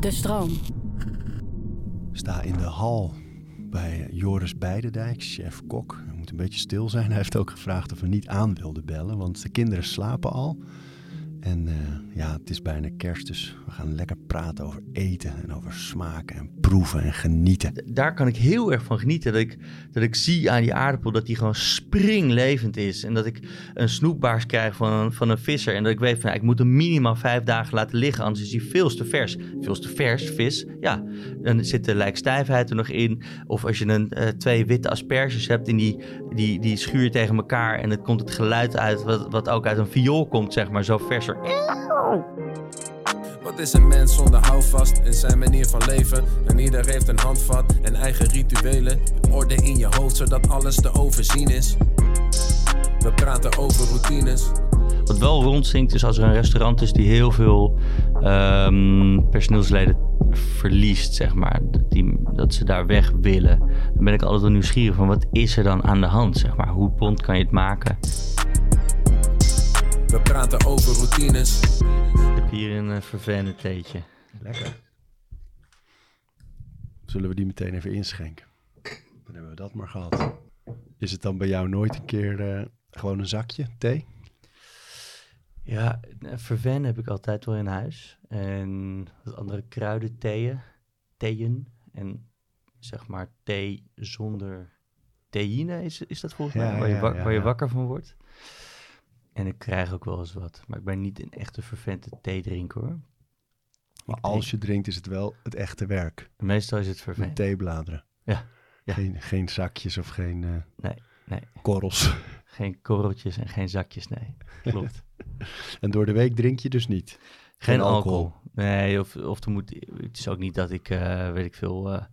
De stroom. sta in de hal bij Joris Beidendijk, chef-kok. Hij moet een beetje stil zijn. Hij heeft ook gevraagd of we niet aan wilden bellen, want de kinderen slapen al. En eh, ja, het is bijna kerst, dus we gaan lekker praten over eten en over smaken en proeven en genieten. daar kan ik heel erg van genieten. Dat ik, dat ik zie aan die aardappel dat die gewoon springlevend is. En dat ik een snoepbaars krijg van van een visser. En dat ik weet van ja, ik moet hem minimaal vijf dagen laten liggen. Anders is hij veel te vers. Veel te vers, vis. Ja, dan zit de lijkstijfheid er nog in. Of als je een, eh, twee witte asperges hebt en die, die, die schuur tegen elkaar. En het komt het geluid uit wat, wat ook uit een viool komt, zeg maar. Zo Wat is een mens zonder houvast in zijn manier van leven? En ieder heeft een handvat en eigen rituelen. Orde in je hoofd zodat alles te overzien is. We praten over routines. Wat wel rondzinkt is als er een restaurant is die heel veel ehm, personeelsleden verliest, zeg maar. Dat, die, dat ze daar weg willen. Dan ben ik altijd wel nieuwsgierig van wat is er dan aan de hand, zeg maar. Hoe bond kan je het maken? We praten over routines. Ik heb hier een uh, vervelend theetje. Lekker. Zullen we die meteen even inschenken? Dan hebben we dat maar gehad. Is het dan bij jou nooit een keer eh, gewoon een zakje thee? Ja, eh, verven heb ik altijd wel in huis. En wat andere kruiden, theeën, theeën. En zeg maar thee zonder theïne is, is dat volgens Ja, mij, waar, je, ja, wak- ja, waar je wakker van wordt. En ik krijg ook wel eens wat. Maar ik ben niet een echte vervente theedrinker hoor. Maar Ik als je drinkt is het wel het echte werk. Meestal is het Met vervent. theebladeren. Ja, ja. Geen, geen zakjes of geen eh, Nee, nee. korrels. Geen korreltjes en geen zakjes, nee. Klopt. En door de week drink je dus niet. Geen alcohol. Nee, of, of er moet, het is ook niet dat ik, eh, weet ik veel, eh,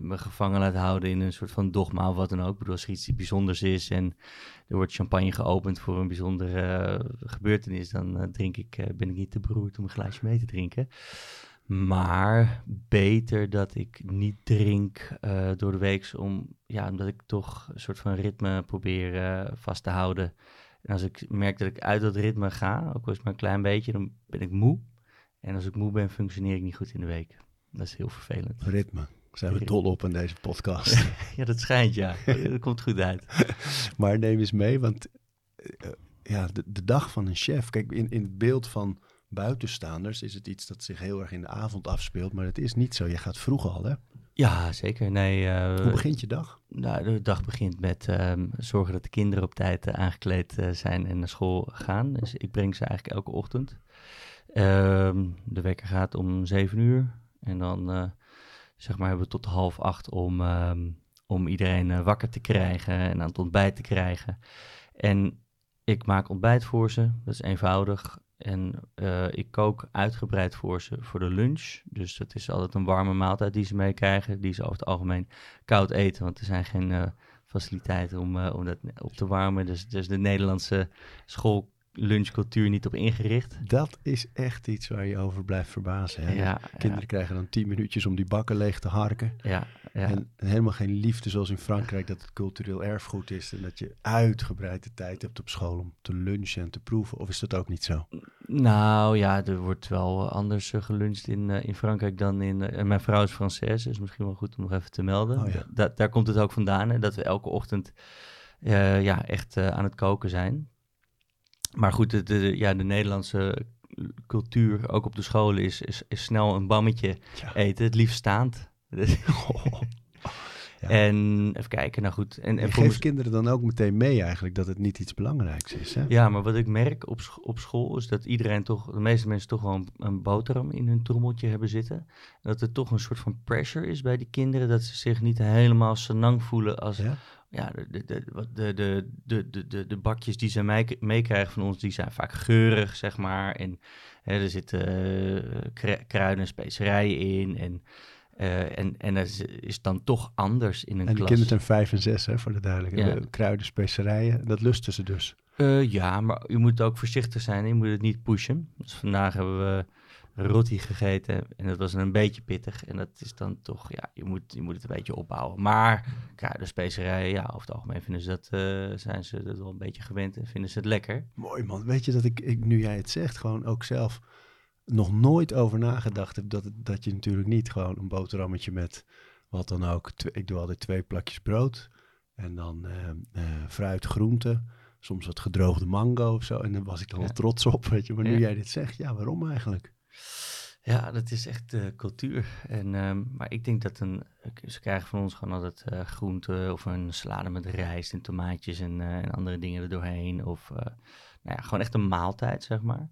me gevangen laat houden in een soort van dogma of wat dan ook. Ik bedoel, als er iets bijzonders is en er wordt champagne geopend voor een bijzondere eh, gebeurtenis, dan eh, drink ik, eh, ben ik niet te beroerd om een glaasje mee te drinken. Maar beter dat ik niet drink door de week, om, ja, omdat ik toch een soort van ritme probeer vast te houden. En als ik merk dat ik uit dat ritme ga, ook al is maar een klein beetje, dan ben ik moe. En als ik moe ben, functioneer ik niet goed in de week. Dat is heel vervelend. Ritme. Zijn we dol op in deze podcast. Ja, dat schijnt ja. Dat komt goed uit. maar neem eens mee, want eh, ja, de, de dag van een chef. Kijk, in, in het beeld van buitenstaanders is het iets dat zich heel erg in de avond afspeelt. Maar het is niet zo. Je gaat vroeg al, hè? Ja, zeker. Nee, eh, Hoe begint je dag? Nou, de dag begint met ehm, zorgen dat de kinderen op tijd eh, aangekleed zijn en naar school gaan. Dus ik breng ze eigenlijk elke ochtend. Ehm, de wekker gaat om zeven uur. En dan zeg maar hebben we tot half acht om, ehm, om iedereen eh, wakker te krijgen en aan het ontbijt te krijgen. En ik maak ontbijt voor ze. Dat is eenvoudig. En eh, ik kook uitgebreid voor ze voor de lunch. Dus dat is altijd een warme maaltijd die ze meekrijgen. Die ze over het algemeen koud eten, want er zijn geen eh, faciliteiten om, om dat op te warmen. Dus, dus de Nederlandse schoollunchcultuur niet op ingericht. Dat is echt iets waar je over blijft verbazen. Hè? Ja, Kinderen krijgen dan tien minuutjes om die bakken leeg te harken. ja, ja. En helemaal geen liefde zoals in Frankrijk, dat het cultureel erfgoed is. En dat je uitgebreid de tijd hebt op school om te lunchen en te proeven. Of is dat ook niet zo? Nou ja, er wordt wel anders eh, geluncht in, eh, in Frankrijk dan in... eh, en mijn vrouw is Française, dus misschien wel goed om nog even te melden. Oh. Da- daar komt het ook vandaan, hè, dat we elke ochtend ja, echt aan het koken zijn. Maar goed, de, de, ja, de Nederlandse cultuur, ook op de scholen, is, is, is snel een bammetje Ja. eten. Het liefst staand. Ja. En even kijken, nou goed. En, en Je voor geeft mez- kinderen dan ook meteen mee eigenlijk dat het niet iets belangrijks is. Hè? Ja, maar wat ik merk op, sch- op school is dat iedereen toch, de meeste mensen toch wel een, een boterham in hun trommeltje hebben zitten. En dat er toch een soort van pressure is bij die kinderen, dat ze zich niet helemaal senang voelen als, ja, Ja? de, de, de, wat de, de, de, de, de, de bakjes die ze mee- meekrijgen van ons, die zijn vaak geurig, zeg maar. En hè, er zitten eh, kru- kruiden en specerijen in en... eh, en, en dat is, is dan toch anders in een En klas. kinderen zijn vijf en zes, hè, voor de duidelijkheid. Ja. Kruiden, specerijen, dat lusten ze dus. Eh, ja, maar je moet ook voorzichtig zijn. Je moet het niet pushen. Dus vandaag hebben we rotti gegeten en dat was een beetje pittig. En dat is dan toch, ja, je moet, je moet het een beetje opbouwen. Maar kruiden, specerijen, ja, over het algemeen vinden ze dat, eh, zijn ze dat wel een beetje gewend en vinden ze het lekker. Mooi man. Weet je dat ik, ik, nu jij het zegt, gewoon ook zelf nog nooit over nagedacht heb dat, dat je natuurlijk niet gewoon een boterhammetje met wat dan ook. Ik doe altijd twee plakjes brood en dan eh, eh, fruit, groenten. Soms wat gedroogde mango of zo. En daar was ik dan Ja. wel trots op, weet je. Maar nu Ja. jij dit zegt, ja, waarom eigenlijk? Ja, dat is echt eh, cultuur. En, ehm, maar ik denk dat een, ze krijgen van ons gewoon altijd eh groenten of een salade met rijst en tomaatjes en, en andere dingen er doorheen. Of nou ja, gewoon echt een maaltijd, zeg maar.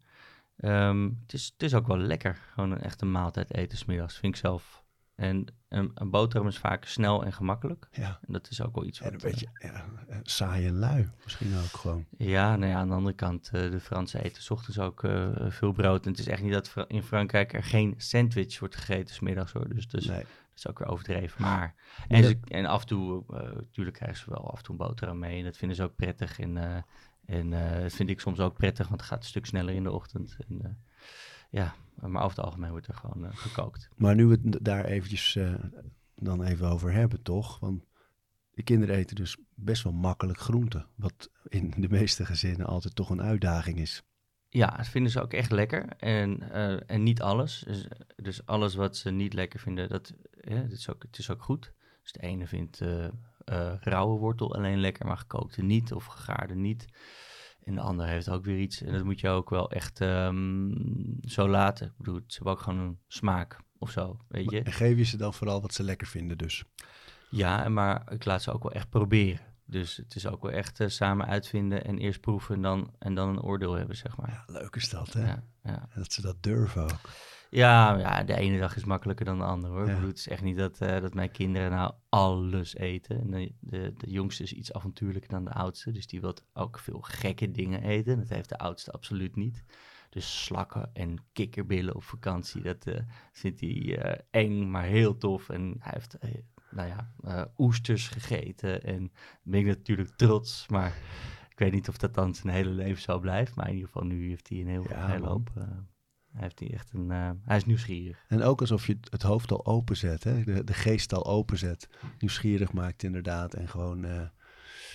Ehm, het, is, het is ook wel lekker, gewoon een echte maaltijd eten 's middags, vind ik zelf. En een, een boterham is vaak snel en gemakkelijk. Ja, En dat is ook wel iets en wat... een eh, beetje ja, eh, saai en lui. Misschien ook gewoon. Ja, nou ja, aan de andere kant, eh, de Fransen eten 's ochtends ook eh, veel brood. En het is echt niet dat in Frankrijk er geen sandwich wordt gegeten 's middags hoor. Dus, dus Nee. dat is ook weer overdreven. Maar, Ja. en, ze, en af en toe, eh natuurlijk krijgen ze wel af en toe een boterham mee. En dat vinden ze ook prettig. En, eh, en eh, dat vind ik soms ook prettig, want het gaat een stuk sneller in de ochtend. En, eh, ja, maar over het algemeen wordt er gewoon eh, gekookt. Maar nu we het daar eventjes dan even over hebben, toch? Want de kinderen eten dus best wel makkelijk groenten. Wat in de meeste gezinnen altijd toch een uitdaging is. Ja, dat vinden ze ook echt lekker. En, en niet alles. Dus, dus alles wat ze niet lekker vinden, dat, ja, dat is ook, het is ook goed. Dus de ene vindt eh, rauwe wortel alleen lekker, maar gekookte niet of gegaarde niet. En de ander heeft ook weer iets. En dat moet je ook wel echt ehm, zo laten. Ik bedoel, ze hebben ook gewoon een smaak of zo, weet je. En geef je ze dan vooral wat ze lekker vinden dus. Ja, en maar ik laat ze ook wel echt proberen. Dus het is ook wel echt eh, samen uitvinden en eerst proeven en dan, en dan een oordeel hebben, zeg maar. Ja, leuk is dat, hè? ja. ja. Dat ze dat durven ook. Ja, ja, de ene dag is makkelijker dan de andere hoor. Ja. Ik bedoel, het is echt niet dat, eh, dat mijn kinderen nou alles eten. En de, de, de jongste is iets avontuurlijker dan de oudste. Dus die wil ook veel gekke dingen eten. Dat heeft de oudste absoluut niet. Dus slakken en kikkerbillen op vakantie, dat eh, vindt hij eh, eng, maar heel tof. En hij heeft, nou ja, oesters gegeten. En ben ik natuurlijk trots. Maar ik weet niet of dat dan zijn hele leven zo blijft. Maar in ieder geval nu heeft hij een heel, Ja, hele hoop... eh, hij, heeft hier echt een, eh, hij is nieuwsgierig. En ook alsof je het- hoofd al openzet, hè? De, de geest al openzet. Nieuwsgierig maakt inderdaad. En gewoon eh,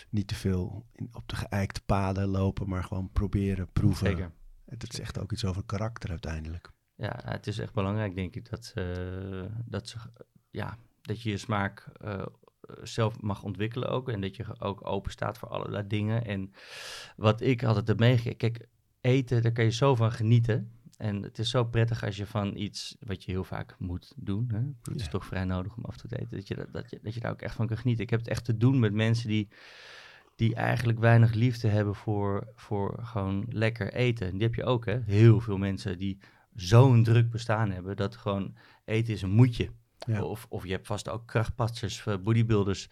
niet te veel in, op de geëikte paden lopen, maar gewoon proberen, proeven. Zeker. Het zegt ook iets over karakter uiteindelijk. Ja, het is echt belangrijk, denk ik, dat, ze, dat, ze, ja, dat je je smaak eh, zelf mag ontwikkelen ook. En dat je ook open staat voor allerlei dingen. En wat ik altijd heb meegegeven, kijk, eten, daar kan je zo van genieten. En het is zo prettig als je van iets wat je heel vaak moet doen. Hè? Het is Ja. toch vrij nodig om af te eten. Dat je, dat, dat, je, dat je daar ook echt van kan genieten. Ik heb het echt te doen met mensen die, die eigenlijk weinig liefde hebben voor, voor gewoon lekker eten. En die heb je ook, hè? Heel veel mensen die zo'n druk bestaan hebben dat gewoon eten is een moetje. Ja. Of, of je hebt vast ook krachtpatsers, eh, bodybuilders,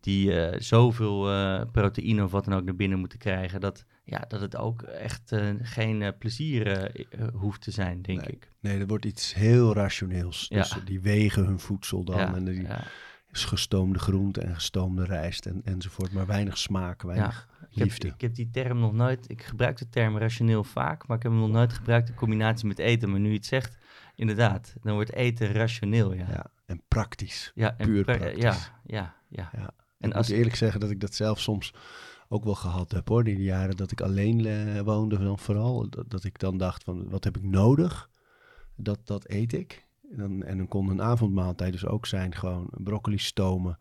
die eh, zoveel eh, proteïne of wat dan ook naar binnen moeten krijgen, dat, ja, dat het ook echt geen plezier hoeft te zijn, denk Nee. ik. Nee, er wordt iets heel rationeels. Ja. Dus die wegen hun voedsel dan. ja, en die ja. gestoomde groenten en gestoomde rijst en, enzovoort. Maar weinig smaak, weinig Ik heb, liefde. ik heb die term nog nooit, ik gebruik de term rationeel vaak, maar ik heb hem nog nooit gebruikt in combinatie met eten. Maar nu je het zegt, inderdaad, dan wordt eten rationeel, ja. Ja, en praktisch. Ja, en Puur praktisch. Ja, ja, ja. Ja. En ik als, moet eerlijk zeggen dat ik dat zelf soms ook wel gehad heb hoor. In de jaren dat ik alleen eh, woonde dan vooral. Dat, dat ik dan dacht van wat heb ik nodig? Dat, dat eet ik. En dan, en dan kon een avondmaaltijd dus ook zijn gewoon broccoli stomen.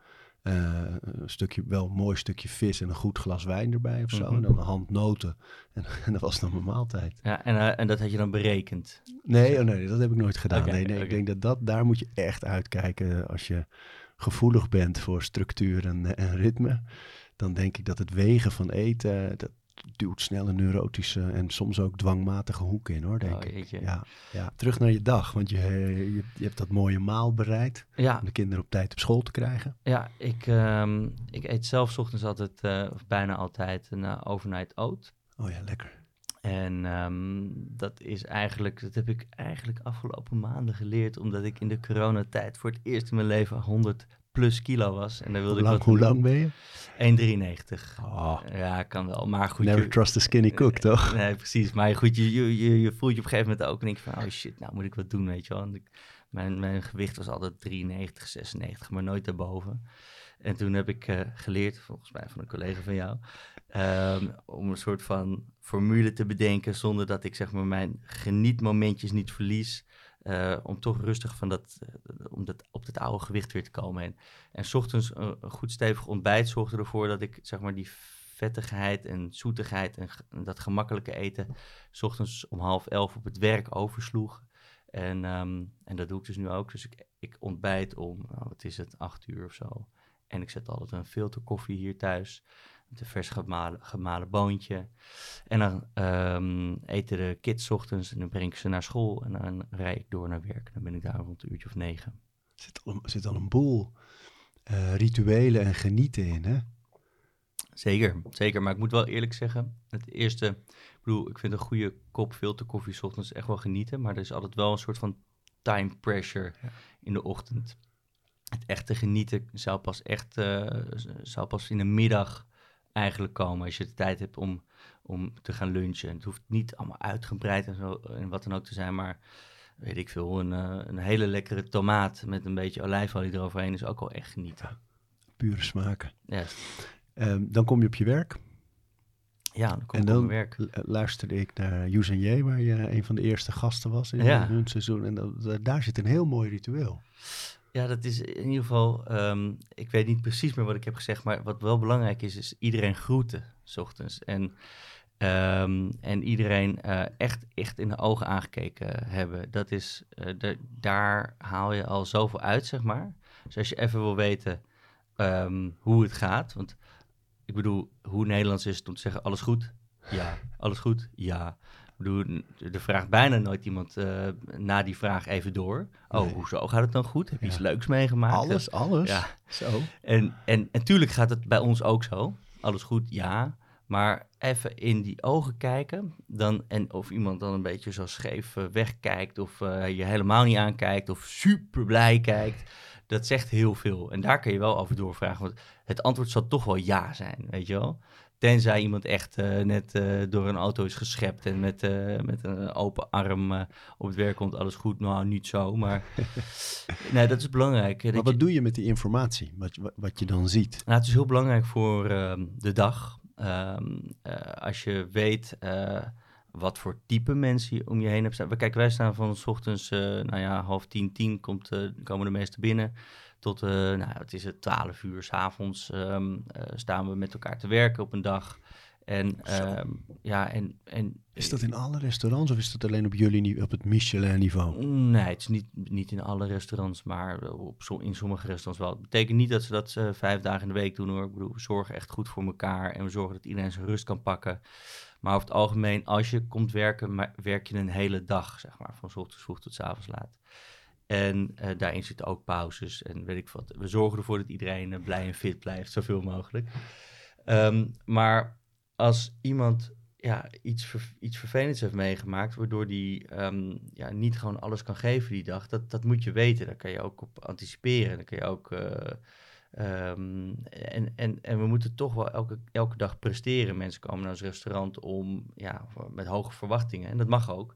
Eh, een stukje, wel een mooi stukje vis en een goed glas wijn erbij of zo. Mhm. En dan een hand noten. En, en dat was dan mijn maaltijd. ja, en, eh, en dat had je dan berekend. Nee, oh nee, dat heb ik nooit gedaan. Nee, nee, ik denk dat, dat daar moet je echt uitkijken als je gevoelig bent voor structuur en, en ritme. Dan denk ik dat het wegen van eten, dat duwt snel een neurotische en soms ook dwangmatige hoek in hoor, denk Oh, ik. Ja, ja, terug naar je dag, want je, je, je hebt dat mooie maal bereid Ja, om de kinderen op tijd op school te krijgen. ja ik, ehm, ik eet zelf ochtends altijd, eh, of bijna altijd, een eh, overnight oat. Oh ja, lekker. En ehm, dat is eigenlijk, dat heb ik eigenlijk afgelopen maanden geleerd, omdat ik in de coronatijd voor het eerst in mijn leven 100 plus kilo was. En daar wilde Hoe lang, ik hoe wat lang ben je? 1,93. Oh, Ja, kan wel. Maar goed, never je- trust a skinny cook, toch? Nee, precies. Maar goed, je, je, je, je voelt je op een gegeven moment ook en denk van, oh shit, nou moet ik wat doen, weet je wel. En ik, mijn, mijn gewicht was altijd 93, 96, maar nooit daarboven. En toen heb ik eh, geleerd, volgens mij van een collega van jou, Ehm, om een soort van formule te bedenken zonder dat ik zeg maar mijn genietmomentjes niet verlies. Uh, om toch rustig van dat, uh, om dat, op dat oude gewicht weer te komen. En, en ochtends een, goed stevig ontbijt zorgde ervoor dat ik zeg maar die vettigheid en zoetigheid en, dat gemakkelijke eten s ochtends om half elf op het werk oversloeg. En, um, en dat doe ik dus nu ook. Dus ik, ik ontbijt om, nou, wat is het, acht uur of zo. En ik zet altijd een filterkoffie hier thuis. Met een vers gemalen, gemalen boontje. En dan um, eten de kids ochtends en dan breng ik ze naar school. En dan rijd ik door naar werk. Dan ben ik daar rond een uurtje of negen. Er zit al, zit al een boel uh, rituelen en genieten in, hè? Zeker, zeker. Maar ik moet wel eerlijk zeggen, het eerste... Ik bedoel, ik vind een goede kop filterkoffie s ochtends echt wel genieten. Maar er is altijd wel een soort van time pressure ja. in de ochtend. Het echte genieten zou pas echt uh, zou pas in de middag eigenlijk komen. Als je de tijd hebt om, om te gaan lunchen. Het hoeft niet allemaal uitgebreid en, zo, en wat dan ook te zijn. Maar weet ik veel, een, uh, een hele lekkere tomaat met een beetje olijfolie eroverheen is ook wel echt genieten. Pure smaken. Ja. Um, dan kom je op je werk. Ja, dan kom en ik dan op mijn werk. luisterde ik naar J, waar je een van de eerste gasten was in Ja. hun seizoen. En dat, daar zit een heel mooi ritueel. Ja, dat is in ieder geval, ehm, ik weet niet precies meer wat ik heb gezegd, maar wat wel belangrijk is, is iedereen groeten, s ochtends. En, ehm, en iedereen uh, echt, echt in de ogen aangekeken hebben. Dat is, de, daar haal je al zoveel uit, zeg maar. Dus als je even wil weten um, hoe het gaat, want ik bedoel, hoe Nederlands is het om te zeggen, alles goed? Ja. Alles goed? Ja. Bedoel, er vraagt bijna nooit iemand uh, na die vraag even door. Oh, Nee. hoezo gaat het dan goed? Heb je Ja. iets leuks meegemaakt? Alles, alles. Ja. Zo. En, en natuurlijk gaat het bij ons ook zo. Alles goed, ja. Maar even in die ogen kijken. Dan, en of iemand dan een beetje zo scheef eh, wegkijkt. Of eh, je helemaal niet aankijkt. Of super blij kijkt. Dat zegt heel veel. En daar kun je wel over doorvragen. Want het antwoord zal toch wel ja zijn, weet je wel. Tenzij iemand echt eh, net eh, door een auto is geschept en met, eh, met een open arm op het werk komt, alles goed. Nou, niet zo, maar nee, dat is belangrijk. Maar wat je- doe je met die informatie, wat, wat, je dan ziet? nou, het is heel belangrijk voor ehm, de dag. Ehm, eh, als je weet wat voor type mensen je om je heen hebt staan. We- Kijk, wij staan van 's ochtends, nou ja, half tien, tien komt, komen de meesten binnen. Tot, eh, nou, wat is het, twaalf uur s'avonds avonds staan we met elkaar te werken op een dag. En ehm, ja, en, en Is dat in alle restaurants of is dat alleen op jullie op het Michelin-niveau? Nee, het is niet, niet in alle restaurants, maar op, in sommige restaurants wel. Het betekent niet dat ze dat eh, vijf dagen in de week doen hoor. Ik bedoel, we zorgen echt goed voor elkaar en we zorgen dat iedereen zijn rust kan pakken. Maar over het algemeen, als je komt werken, maar werk je een hele dag, zeg maar, van 's ochtends vroeg tot 's avonds laat. En eh, daarin zitten ook pauzes en weet ik wat. We zorgen ervoor dat iedereen eh, blij en fit blijft, zoveel mogelijk. Ehm, maar als iemand ja, iets, iets vervelends heeft meegemaakt, waardoor die ehm, ja, niet gewoon alles kan geven die dag, dat, dat moet je weten. Daar kan je ook op anticiperen. Dan kan je ook. eh, ehm, en, en, en we moeten toch wel elke, elke dag presteren. Mensen komen naar ons restaurant om, ja, met hoge verwachtingen. En dat mag ook.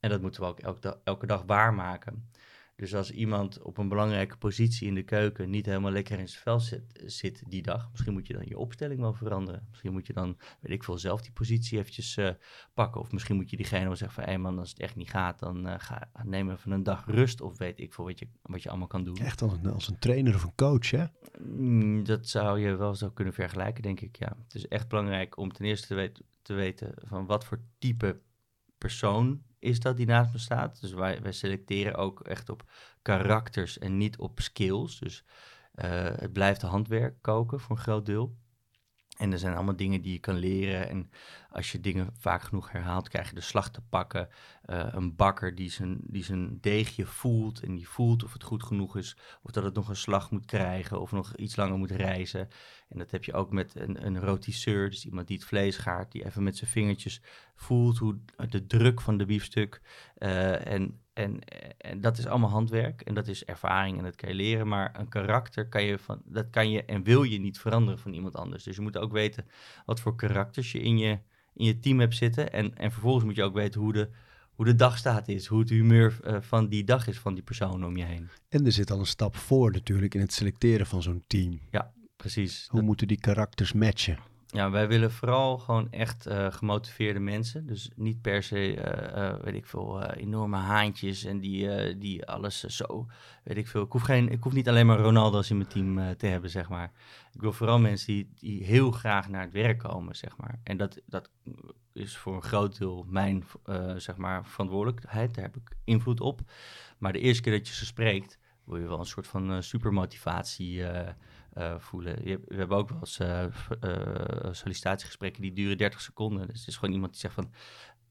En dat moeten we ook elke, dag- elke dag waarmaken. Dus als iemand op een belangrijke positie in de keuken niet helemaal lekker in zijn vel zit, zit die dag, misschien moet je dan je opstelling wel veranderen. Misschien moet je dan, weet ik veel, zelf die positie eventjes eh, pakken. Of misschien moet je diegene wel zeggen van, hé man, als het echt niet gaat, dan eh, ga, neem even een dag rust. Of weet ik veel wat je, wat je allemaal kan doen. Echt als een, als een trainer of een coach, hè? Mm, Dat zou je wel zo kunnen vergelijken, denk ik. Ja. Het is echt belangrijk om ten eerste te, weten- te weten van wat voor type persoon is dat die naast me staat. Dus wij, wij selecteren ook echt op karakters en niet op skills. Dus eh, het blijft handwerk koken voor een groot deel. En er zijn allemaal dingen die je kan leren. En als je dingen vaak genoeg herhaalt, krijg je de slag te pakken. Eh, een bakker die zijn, die zijn deegje voelt en die voelt of het goed genoeg is. Of dat het nog een slag moet krijgen of nog iets langer moet rijzen. En dat heb je ook met een, een rotisseur, dus iemand die het vlees gaart. Die even met zijn vingertjes voelt hoe de druk van de biefstuk. eh, en, en, en dat is allemaal handwerk en dat is ervaring en dat kan je leren. Maar een karakter kan je, van, dat kan je en wil je niet veranderen van iemand anders. Dus je moet ook weten wat voor karakters je in je, in je team hebt zitten. En, en vervolgens moet je ook weten hoe de, hoe de dagstaat is, hoe het humeur eh, van die dag is van die persoon om je heen. En er zit al een stap voor natuurlijk in het selecteren van zo'n team. Precies. Hoe Dat- moeten die karakters matchen? Ja, wij willen vooral gewoon echt uh, gemotiveerde mensen. Dus niet per se, uh, uh, weet ik veel, enorme haantjes en die, die alles zo, weet ik veel. Ik hoef, geen, ik hoef niet alleen maar Ronaldo's in mijn team te hebben, zeg maar. Ik wil vooral mensen die, die heel graag naar het werk komen, zeg maar. En dat, dat is voor een groot deel mijn, zeg maar, verantwoordelijkheid. Daar heb ik invloed op. Maar de eerste keer dat je ze spreekt, wil je wel een soort van supermotivatie voelen. we hebben ook wel eens uh, sollicitatiegesprekken die duren 30 seconden. Dus het is gewoon iemand die zegt van,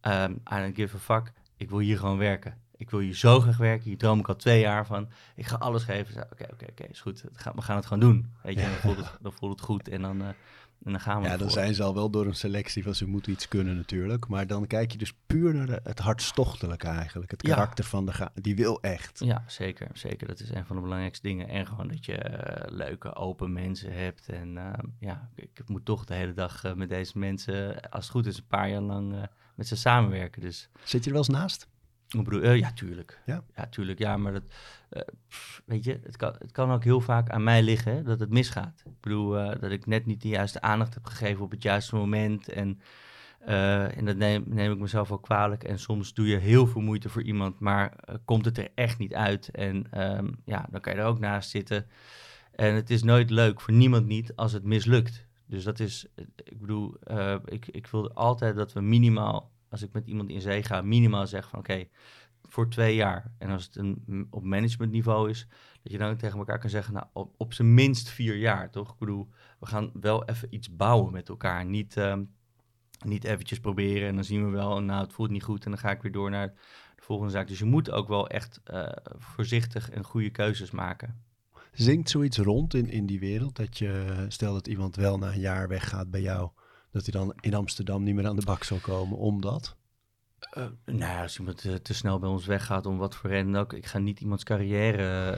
um, I don't give a fuck, ik wil hier gewoon werken. Ik wil hier zo graag werken, hier droom ik al twee jaar van. Ik ga alles geven. Oké, oké, oké, is goed. We gaan het gewoon doen. Weet je, dan, voelt het, dan voelt het goed en dan en dan gaan we Ja, dan zijn ze al wel door een selectie van ze moeten iets kunnen natuurlijk. Maar dan kijk je dus puur naar het hartstochtelijke eigenlijk. Het karakter van de die wil echt. Ja, zeker. Zeker. Dat is een van de belangrijkste dingen. En gewoon dat je uh, leuke, open mensen hebt. En uh, ja, ik, moet toch de hele dag uh, met deze mensen, als het goed is, een paar jaar lang met ze samenwerken. Dus... Zit je er wel eens naast? Ik bedoel, ja, tuurlijk. Ja? ja, tuurlijk. Ja, maar dat, uh, weet je, het kan, het kan ook heel vaak aan mij liggen hè, dat het misgaat. Ik bedoel, uh, dat ik net niet de juiste aandacht heb gegeven op het juiste moment. En, en dat neem, neem, ik mezelf ook kwalijk. En soms doe je heel veel moeite voor iemand, maar komt het er echt niet uit. En um, ja, dan kan je er ook naast zitten. En het is nooit leuk voor niemand niet als het mislukt. Dus dat is, ik bedoel, ik, ik wil altijd dat we minimaal als ik met iemand in zee ga, minimaal zeg van oké, voor twee jaar. En als het een, op managementniveau is, dat je dan tegen elkaar kan zeggen, nou, op, zijn minst vier jaar, toch? Ik bedoel, we gaan wel even iets bouwen met elkaar. Niet, um, niet eventjes proberen en dan zien we wel, nou, het voelt niet goed en dan ga ik weer door naar de volgende zaak. Dus je moet ook wel echt uh, voorzichtig en goede keuzes maken. Zingt zoiets rond in, in die wereld? Dat je, stel dat iemand wel na een jaar weggaat bij jou, dat hij dan in Amsterdam niet meer aan de bak zal komen, omdat? Uh, nou ja, als iemand uh, te snel bij ons weggaat om wat voor reden ook. Ik ga niet iemands carrière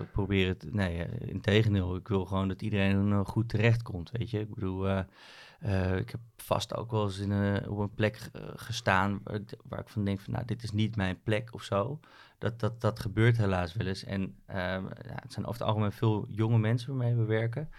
uh, proberen. Te, nee, in tegendeel. Ik wil gewoon dat iedereen goed terecht komt, weet je. Ik bedoel, ik heb vast ook wel eens in op een plek gestaan waar ik, waar ik, van denk van, nou, dit is niet mijn plek of zo. Dat, dat, dat gebeurt helaas wel eens. En ja, het zijn over het algemeen veel jonge mensen waarmee we werken.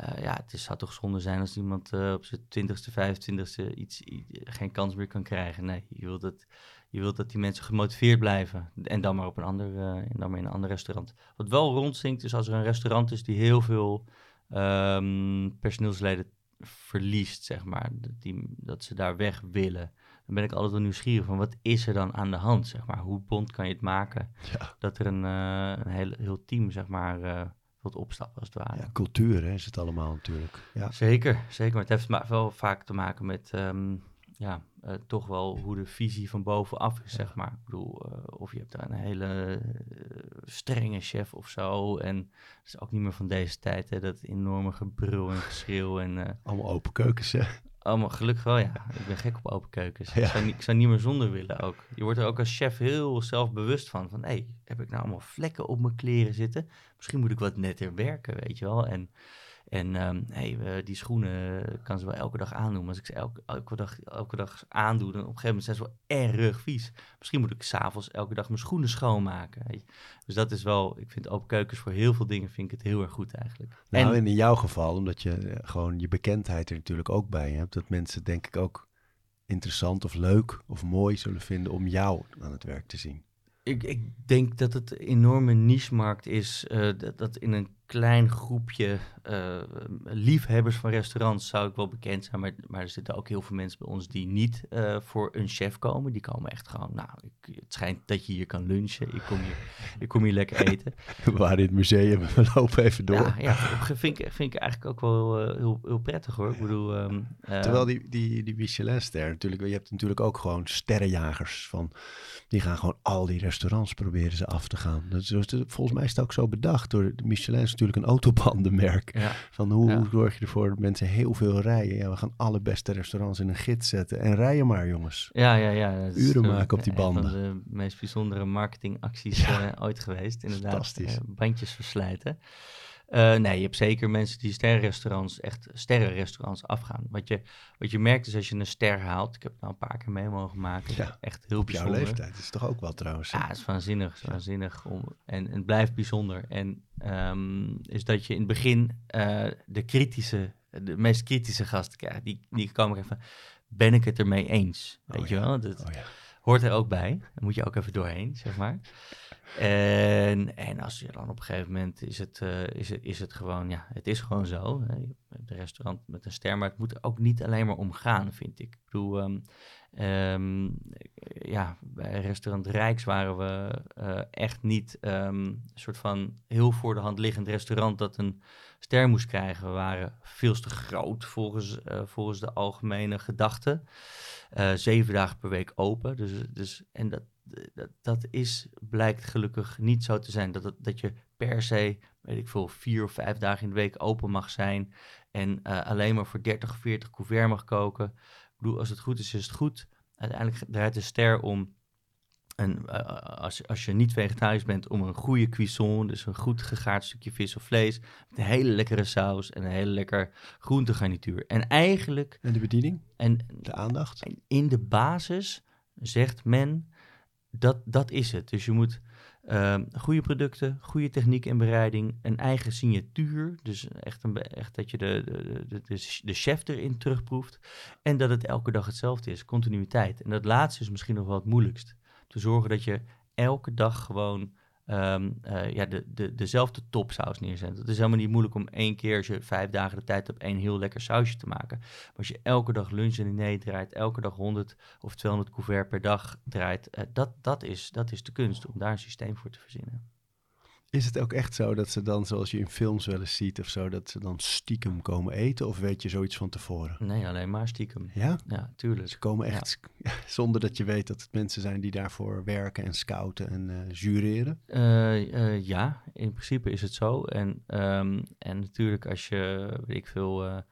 Uh, ja, het is, zou toch zonde zijn als iemand uh, op zijn twintigste, vijfentwintigste iets, iets, geen kans meer kan krijgen. Nee, je wilt, dat, je wilt dat die mensen gemotiveerd blijven. En dan maar op een ander, uh, en dan maar in een ander restaurant. Wat wel rondzinkt is als er een restaurant is die heel veel um, personeelsleden verliest, zeg maar. Dat, die, dat ze daar weg willen. Dan ben ik altijd wel nieuwsgierig van wat is er dan aan de hand, zeg maar. Hoe bond kan je het maken ja. dat er een, een heel, heel team, zeg maar wilt opstappen als het ware. Ja, cultuur hè, is het allemaal natuurlijk. Ja. Zeker, zeker. Maar het heeft wel vaak te maken met um, ja, uh, toch wel hoe de visie van bovenaf is, ja. zeg maar. Ik bedoel, uh, of je hebt daar een hele uh, strenge chef of zo. En het is ook niet meer van deze tijd, hè, dat enorme gebrul en geschreeuw. En, Allemaal open keukens, hè? Allemaal gelukkig wel, ja. Ik ben gek op open keukens. Ja. Ik, zou niet, ik, zou niet, meer zonder willen ook. Je wordt er ook als chef heel zelfbewust van. Van, hé, hey, heb ik nou allemaal vlekken op mijn kleren zitten? Misschien moet ik wat netter werken, weet je wel. En en um, hey, die schoenen kan ze wel elke dag aandoen. Maar als ik ze elke, elke, dag, elke dag aandoe, dan op een gegeven moment zijn ze wel erg vies. Misschien moet ik s'avonds elke dag mijn schoenen schoonmaken. Weet je. Dus dat is wel, ik vind open keukens voor heel veel dingen vind ik het heel erg goed eigenlijk. Nou, en in jouw geval, omdat je eh, gewoon je bekendheid er natuurlijk ook bij hebt, dat mensen denk ik ook interessant of leuk of mooi zullen vinden om jou aan het werk te zien. Ik, ik denk dat het een enorme niche-markt is. Uh, dat, dat in een klein groepje uh, liefhebbers van restaurants zou ik wel bekend zijn. Maar, maar er zitten ook heel veel mensen bij ons die niet uh, voor een chef komen. Die komen echt gewoon, nou, ik, het schijnt dat je hier kan lunchen. Ik kom hier, ik kom hier lekker eten. We waren in het museum, we lopen even door. Ja, ja vind, ik, vind ik eigenlijk ook wel uh, heel, heel prettig hoor. Ik bedoel, um, Terwijl die, die, die Michelin-ster natuurlijk, je hebt natuurlijk ook gewoon sterrenjagers van... Die gaan gewoon al die restaurants proberen ze af te gaan. Dat is, volgens mij is het ook zo bedacht door Michelin natuurlijk een autobandenmerk. Ja. Van hoe ja. zorg je ervoor dat mensen heel veel rijden? Ja, we gaan alle beste restaurants in een gids zetten. En rijden maar, jongens. Ja, ja, ja. Uren maken op die banden. Een van de meest bijzondere marketingacties ja. uh, ooit geweest. Inderdaad. Fantastisch. Uh, bandjes verslijten. Uh, nee, je hebt zeker mensen die sterrenrestaurants, echt sterrenrestaurants afgaan. Wat je, wat je merkt is als je een ster haalt, ik heb het nou een paar keer mee mogen maken, ja, echt heel op bijzonder. jouw leeftijd is toch ook wel trouwens. Ja, het is waanzinnig, is waanzinnig. Om, en, en het blijft bijzonder. En um, is dat je in het begin uh, de kritische de meest kritische gasten krijg, die, die komen even, ben ik het ermee eens? Weet Oh je ja. wel? Dat Oh ja. hoort er ook bij. Daar moet je ook even doorheen, zeg maar. En, en als je dan op een gegeven moment is het, eh, is het, is het gewoon, ja, het is gewoon zo. Hè. Restaurant met een ster, maar het moet er ook niet alleen maar om gaan, vind ik. Ik bedoel, ehm, ehm, ja, bij restaurant Rijks waren we eh, echt niet ehm, een soort van heel voor de hand liggend restaurant dat een ster moest krijgen. We waren veel te groot volgens, eh, volgens de algemene gedachte. Zeven dagen per week open. Dus, dus, en dat, dat, dat is, blijkt gelukkig niet zo te zijn. Dat, het- dat je per se, weet ik veel, vier of vijf dagen in de week open mag zijn. En eh, alleen maar voor 30 of 40 couvert mag koken. Ik bedoel, als het goed is, is het goed. Uiteindelijk draait de ster om. En eh, als, je- als je niet vegetarisch bent, om een goede cuisson, dus een goed gegaard stukje vis of vlees, met een hele lekkere saus en een hele lekker groentegarnituur. En eigenlijk, En de bediening? en De aandacht? en in de basis zegt men dat dat is het. Dus je moet ehm, goede producten, goede techniek en bereiding, een eigen signatuur. Dus echt, een, echt dat je de, de, de, de chef erin terugproeft. En dat het elke dag hetzelfde is, continuïteit. En dat laatste is misschien nog wel het moeilijkst. Te zorgen dat je elke dag gewoon ehm, eh, ja, de, de, dezelfde topsaus neerzet. Het is helemaal niet moeilijk om één keer, als je vijf dagen de tijd hebt, één heel lekker sausje te maken. Maar als je elke dag lunch en diner draait, elke dag 100 of 200 couvert per dag draait, eh, dat, dat, is, dat is de kunst om daar een systeem voor te verzinnen. Is het ook echt zo dat ze dan, zoals je in films wel eens ziet of zo, dat ze dan stiekem komen eten? Of weet je zoiets van tevoren? Nee, alleen maar stiekem. Ja? Ja, tuurlijk. Ze komen echt zonder dat je weet dat het mensen zijn die daarvoor werken en scouten en eh, jureren. Eh, eh, ja, in principe is het zo. En, ehm, en natuurlijk als je, weet ik veel,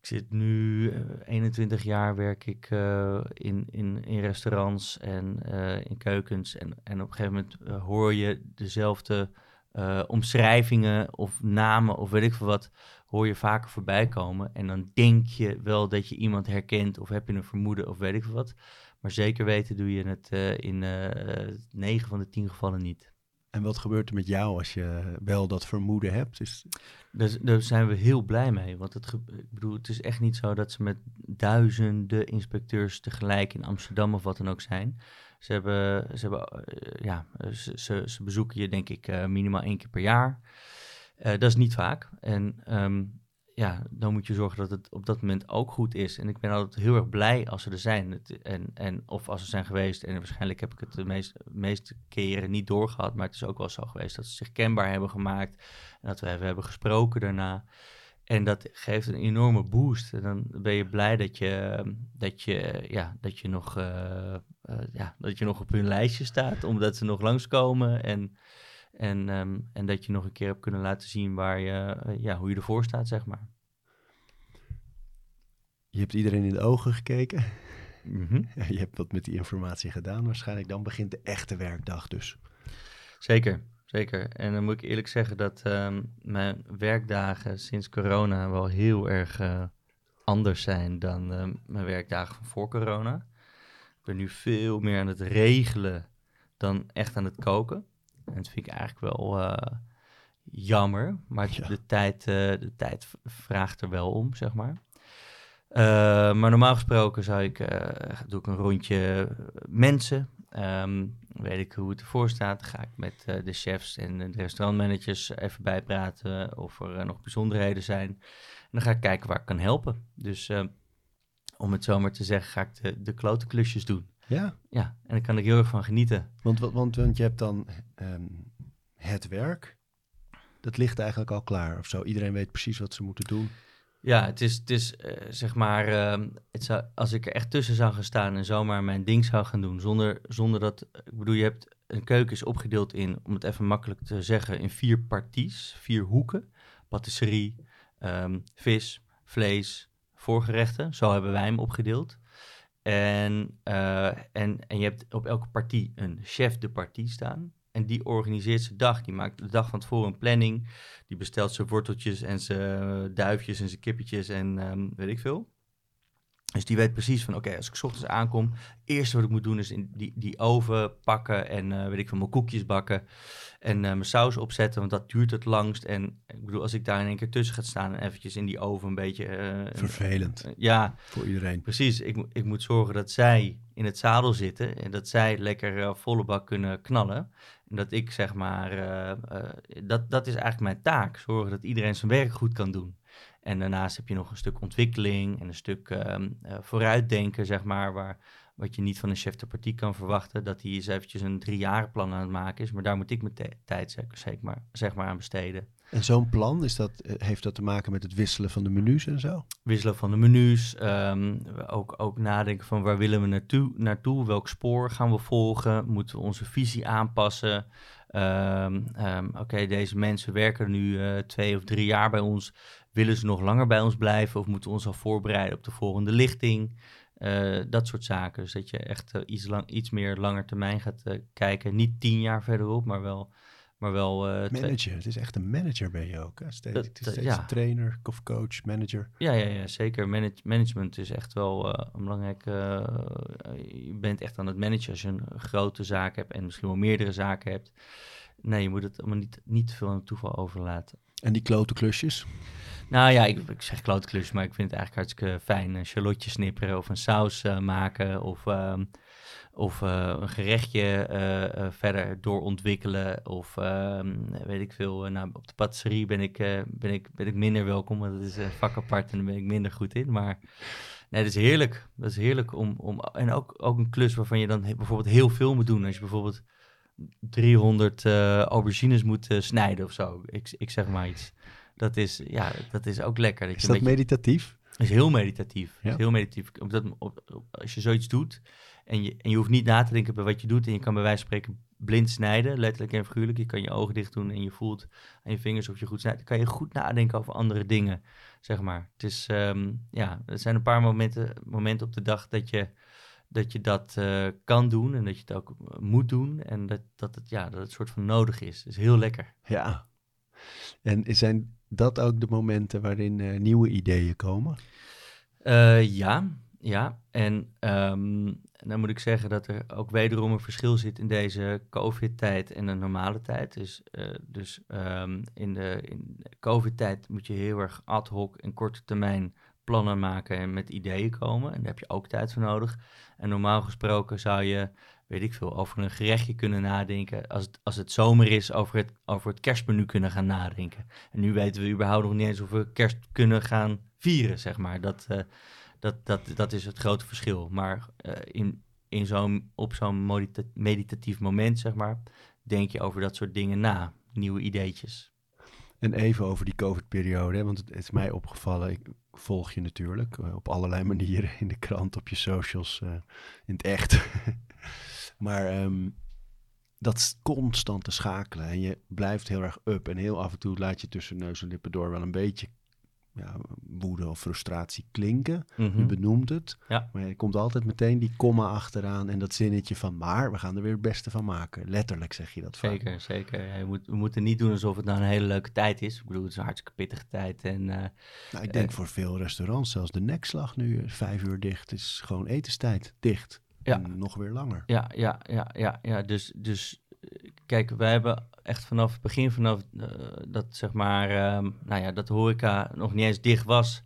ik zit nu eh, 21 jaar werk ik eh, in, in, in restaurants en eh, in keukens. En, en op een gegeven moment eh, hoor je dezelfde eh, omschrijvingen of namen of weet ik veel wat, hoor je vaker voorbij komen. En dan denk je wel dat je iemand herkent of heb je een vermoeden of weet ik veel wat. Maar zeker weten doe je het eh, in eh 9 van de 10 gevallen niet. En wat gebeurt er met jou als je wel dat vermoeden hebt? Is, Dus daar zijn we heel blij mee. Want het, ik bedoel, het is echt niet zo dat ze met duizenden inspecteurs tegelijk in Amsterdam of wat dan ook zijn. Ze, hebben, ze, hebben, eh, ja, ze, ze bezoeken je denk ik eh, minimaal één keer per jaar. Eh, dat is niet vaak. En ehm, ja, dan moet je zorgen dat het op dat moment ook goed is. En ik ben altijd heel erg blij als ze er zijn. En, en, of als ze zijn geweest. En waarschijnlijk heb ik het de meest, meeste keren niet doorgehad. Maar het is ook wel zo geweest dat ze zich kenbaar hebben gemaakt. En dat we hebben, hebben gesproken daarna. En dat geeft een enorme boost. En dan ben je blij dat je, dat je, ja, dat je, nog, eh, eh, ja, dat je nog op hun lijstje staat. Omdat ze nog langskomen. En, en, ehm, en dat je nog een keer hebt kunnen laten zien waar je, eh, ja, hoe je ervoor staat, zeg maar. je hebt iedereen in de ogen gekeken. Mhm. Je hebt wat met die informatie gedaan. Waarschijnlijk dan begint de echte werkdag dus. Zeker, zeker. En dan moet ik eerlijk zeggen dat ehm, mijn werkdagen sinds corona wel heel erg eh, anders zijn dan ehm, mijn werkdagen van voor corona. Ik ben nu veel meer aan het regelen dan echt aan het koken. En dat vind ik eigenlijk wel eh, jammer, maar Ja. de, tijd, eh, de tijd vraagt er wel om, zeg maar. Eh, maar normaal gesproken zou ik, doe ik een rondje mensen. Ehm, weet ik hoe het ervoor staat. Ga ik met de chefs en de restaurantmanagers even bijpraten of er nog bijzonderheden zijn. En dan ga ik kijken waar ik kan helpen. Dus om het zo maar te zeggen, ga ik de, de klote klusjes doen. Ja, Ja, en daar kan ik heel erg van genieten. want, want, want, je hebt dan ehm, het werk. Dat ligt eigenlijk al klaar of zo. Iedereen weet precies wat ze moeten doen. Ja, het is, het is eh, zeg maar, ehm, het zou, als ik er echt tussen zou gaan staan en zomaar mijn ding zou gaan doen, zonder, zonder dat, ik bedoel, je hebt, een keuken is opgedeeld in, om het even makkelijk te zeggen, in vier parties, vier hoeken. Patisserie, ehm, vis, vlees, voorgerechten, zo hebben wij hem opgedeeld. En, eh, en, en je hebt op elke partie een chef de partie staan. En die organiseert zijn dag. Die maakt de dag van tevoren een planning. Die bestelt zijn worteltjes en zijn duifjes en zijn kippetjes en ehm, weet ik veel. Dus die weet precies van, oké, als ik 's ochtends aankom, het eerste wat ik moet doen is in die, die oven pakken en eh, weet ik veel, mijn koekjes bakken en eh, mijn saus opzetten, want dat duurt het langst. En ik bedoel, als ik daar in één keer tussen ga staan en eventjes in die oven een beetje... eh, Vervelend eh, ja, voor iedereen. precies. Ik, ik moet zorgen dat zij in het zadel zitten en dat zij lekker volle bak kunnen knallen. En dat ik zeg maar, dat, dat is eigenlijk mijn taak. Zorgen dat iedereen zijn werk goed kan doen. En daarnaast heb je nog een stuk ontwikkeling en een stuk ehm, eh, vooruitdenken, zeg maar, waar, wat je niet van een chef de partie kan verwachten. Dat hij eens eventjes een driejarenplan aan het maken is. Maar daar moet ik mijn tijd zeg, zeg maar, zeg maar aan besteden. En zo'n plan, is dat, eh, heeft dat te maken met het wisselen van de menus en zo? wisselen van de menus. ehm, ook, ook nadenken van waar willen we naartoe, naartoe? Welk spoor gaan we volgen? Moeten we onze visie aanpassen? Ehm, ehm, Oké, deze mensen werken nu eh, twee of drie jaar bij ons. Willen ze nog langer bij ons blijven? Of moeten we ons al voorbereiden op de volgende lichting? Eh, dat soort zaken. Dus dat je echt eh, iets, lang, iets meer langer termijn gaat eh, kijken. Niet tien jaar verderop, maar wel... Maar wel Manager, het is echt een manager ben je ook. Hè? Steeds, Dat- steeds ja. trainer of coach, manager. Ja, ja, ja zeker. Manage- management is echt wel een belangrijk. je bent echt aan het managen als je een grote zaak hebt en misschien wel meerdere zaken hebt. Nee, je moet het allemaal niet, niet veel aan het toeval overlaten. En die klote klusjes. Nou ja, ik, zeg klootklus, maar ik vind het eigenlijk hartstikke fijn. Een shallotje snipperen of een saus eh, maken of, ehm, of eh, een gerechtje eh, eh, verder doorontwikkelen. Of ehm, weet ik veel, eh, nou, op de patisserie ben ik, eh, ben, ik, ben ik minder welkom, want dat is een vak apart en daar ben ik minder goed in. Maar nee, dat is heerlijk. Dat is heerlijk om, om en ook, ook een klus waarvan je dan bijvoorbeeld heel veel moet doen. Als je bijvoorbeeld 300 eh, aubergines moet eh, snijden of zo. Ik, ik zeg maar iets. Dat is, ja, dat is ook lekker. Dat Is je dat beetje, meditatief? is heel meditatief. Ja. Is heel meditatief. Omdat op, op- als je zoiets doet en je, en je hoeft niet na te denken bij wat je doet en je kan bij wijze van spreken blind snijden, letterlijk en figuurlijk. Je kan je ogen dicht doen en je voelt aan je vingers of je goed snijdt. Dan kan je goed nadenken over andere dingen, zeg maar. Het is, ehm, ja, er zijn een paar momenten, momenten op de dag dat je dat, je dat eh, kan doen en dat je het ook eh, moet doen en dat, dat, het, ja, dat het soort van nodig is. Dat is heel lekker. Ja. En zijn dat ook de momenten waarin eh, nieuwe ideeën komen? Eh, ja, ja. En ehm, dan moet ik zeggen dat er ook wederom een verschil zit in deze COVID-tijd en de normale tijd. Dus, eh, dus ehm, in de, in de COVID-tijd moet je heel erg ad hoc en korte termijn plannen maken en met ideeën komen. En daar heb je ook tijd voor nodig. En normaal gesproken zou je, weet ik veel, over een gerechtje kunnen nadenken. Als het, als het zomer is, over het, over het kerstmenu kunnen gaan nadenken. En nu weten we überhaupt nog niet eens of we kerst kunnen gaan vieren, zeg maar. Dat, eh, dat, dat, dat is het grote verschil. Maar eh, in, in zo'n, op zo'n meditatief moment, zeg maar, denk je over dat soort dingen na. Nieuwe ideetjes. En even over die COVID-periode, want het, is mij opgevallen. Ik volg je natuurlijk eh, op allerlei manieren in de krant, op je socials, in het echt. maar ehm, dat is constante schakelen en je blijft heel erg up. En heel af en toe laat je tussen neus en lippen door wel een beetje ja, woede of frustratie klinken. Mhm. Je benoemt het, Ja. maar er komt altijd meteen die komma achteraan en dat zinnetje van maar we gaan er weer het beste van maken. Letterlijk zeg je dat vaak. Zeker, zeker. Ja, je moet, we moeten niet doen alsof het nou een hele leuke tijd is. Ik bedoel, het is een hartstikke pittige tijd. En eh, Nou, ik denk Eh, voor veel restaurants, zelfs de nekslag nu eh, vijf uur dicht, is gewoon etenstijd dicht. Ja. En nog weer langer. Ja, ja, ja, ja, ja. Dus, dus eh, kijk, wij hebben echt vanaf het begin, vanaf eh, dat zeg maar, ehm, nou ja, dat de horeca nog niet eens dicht was,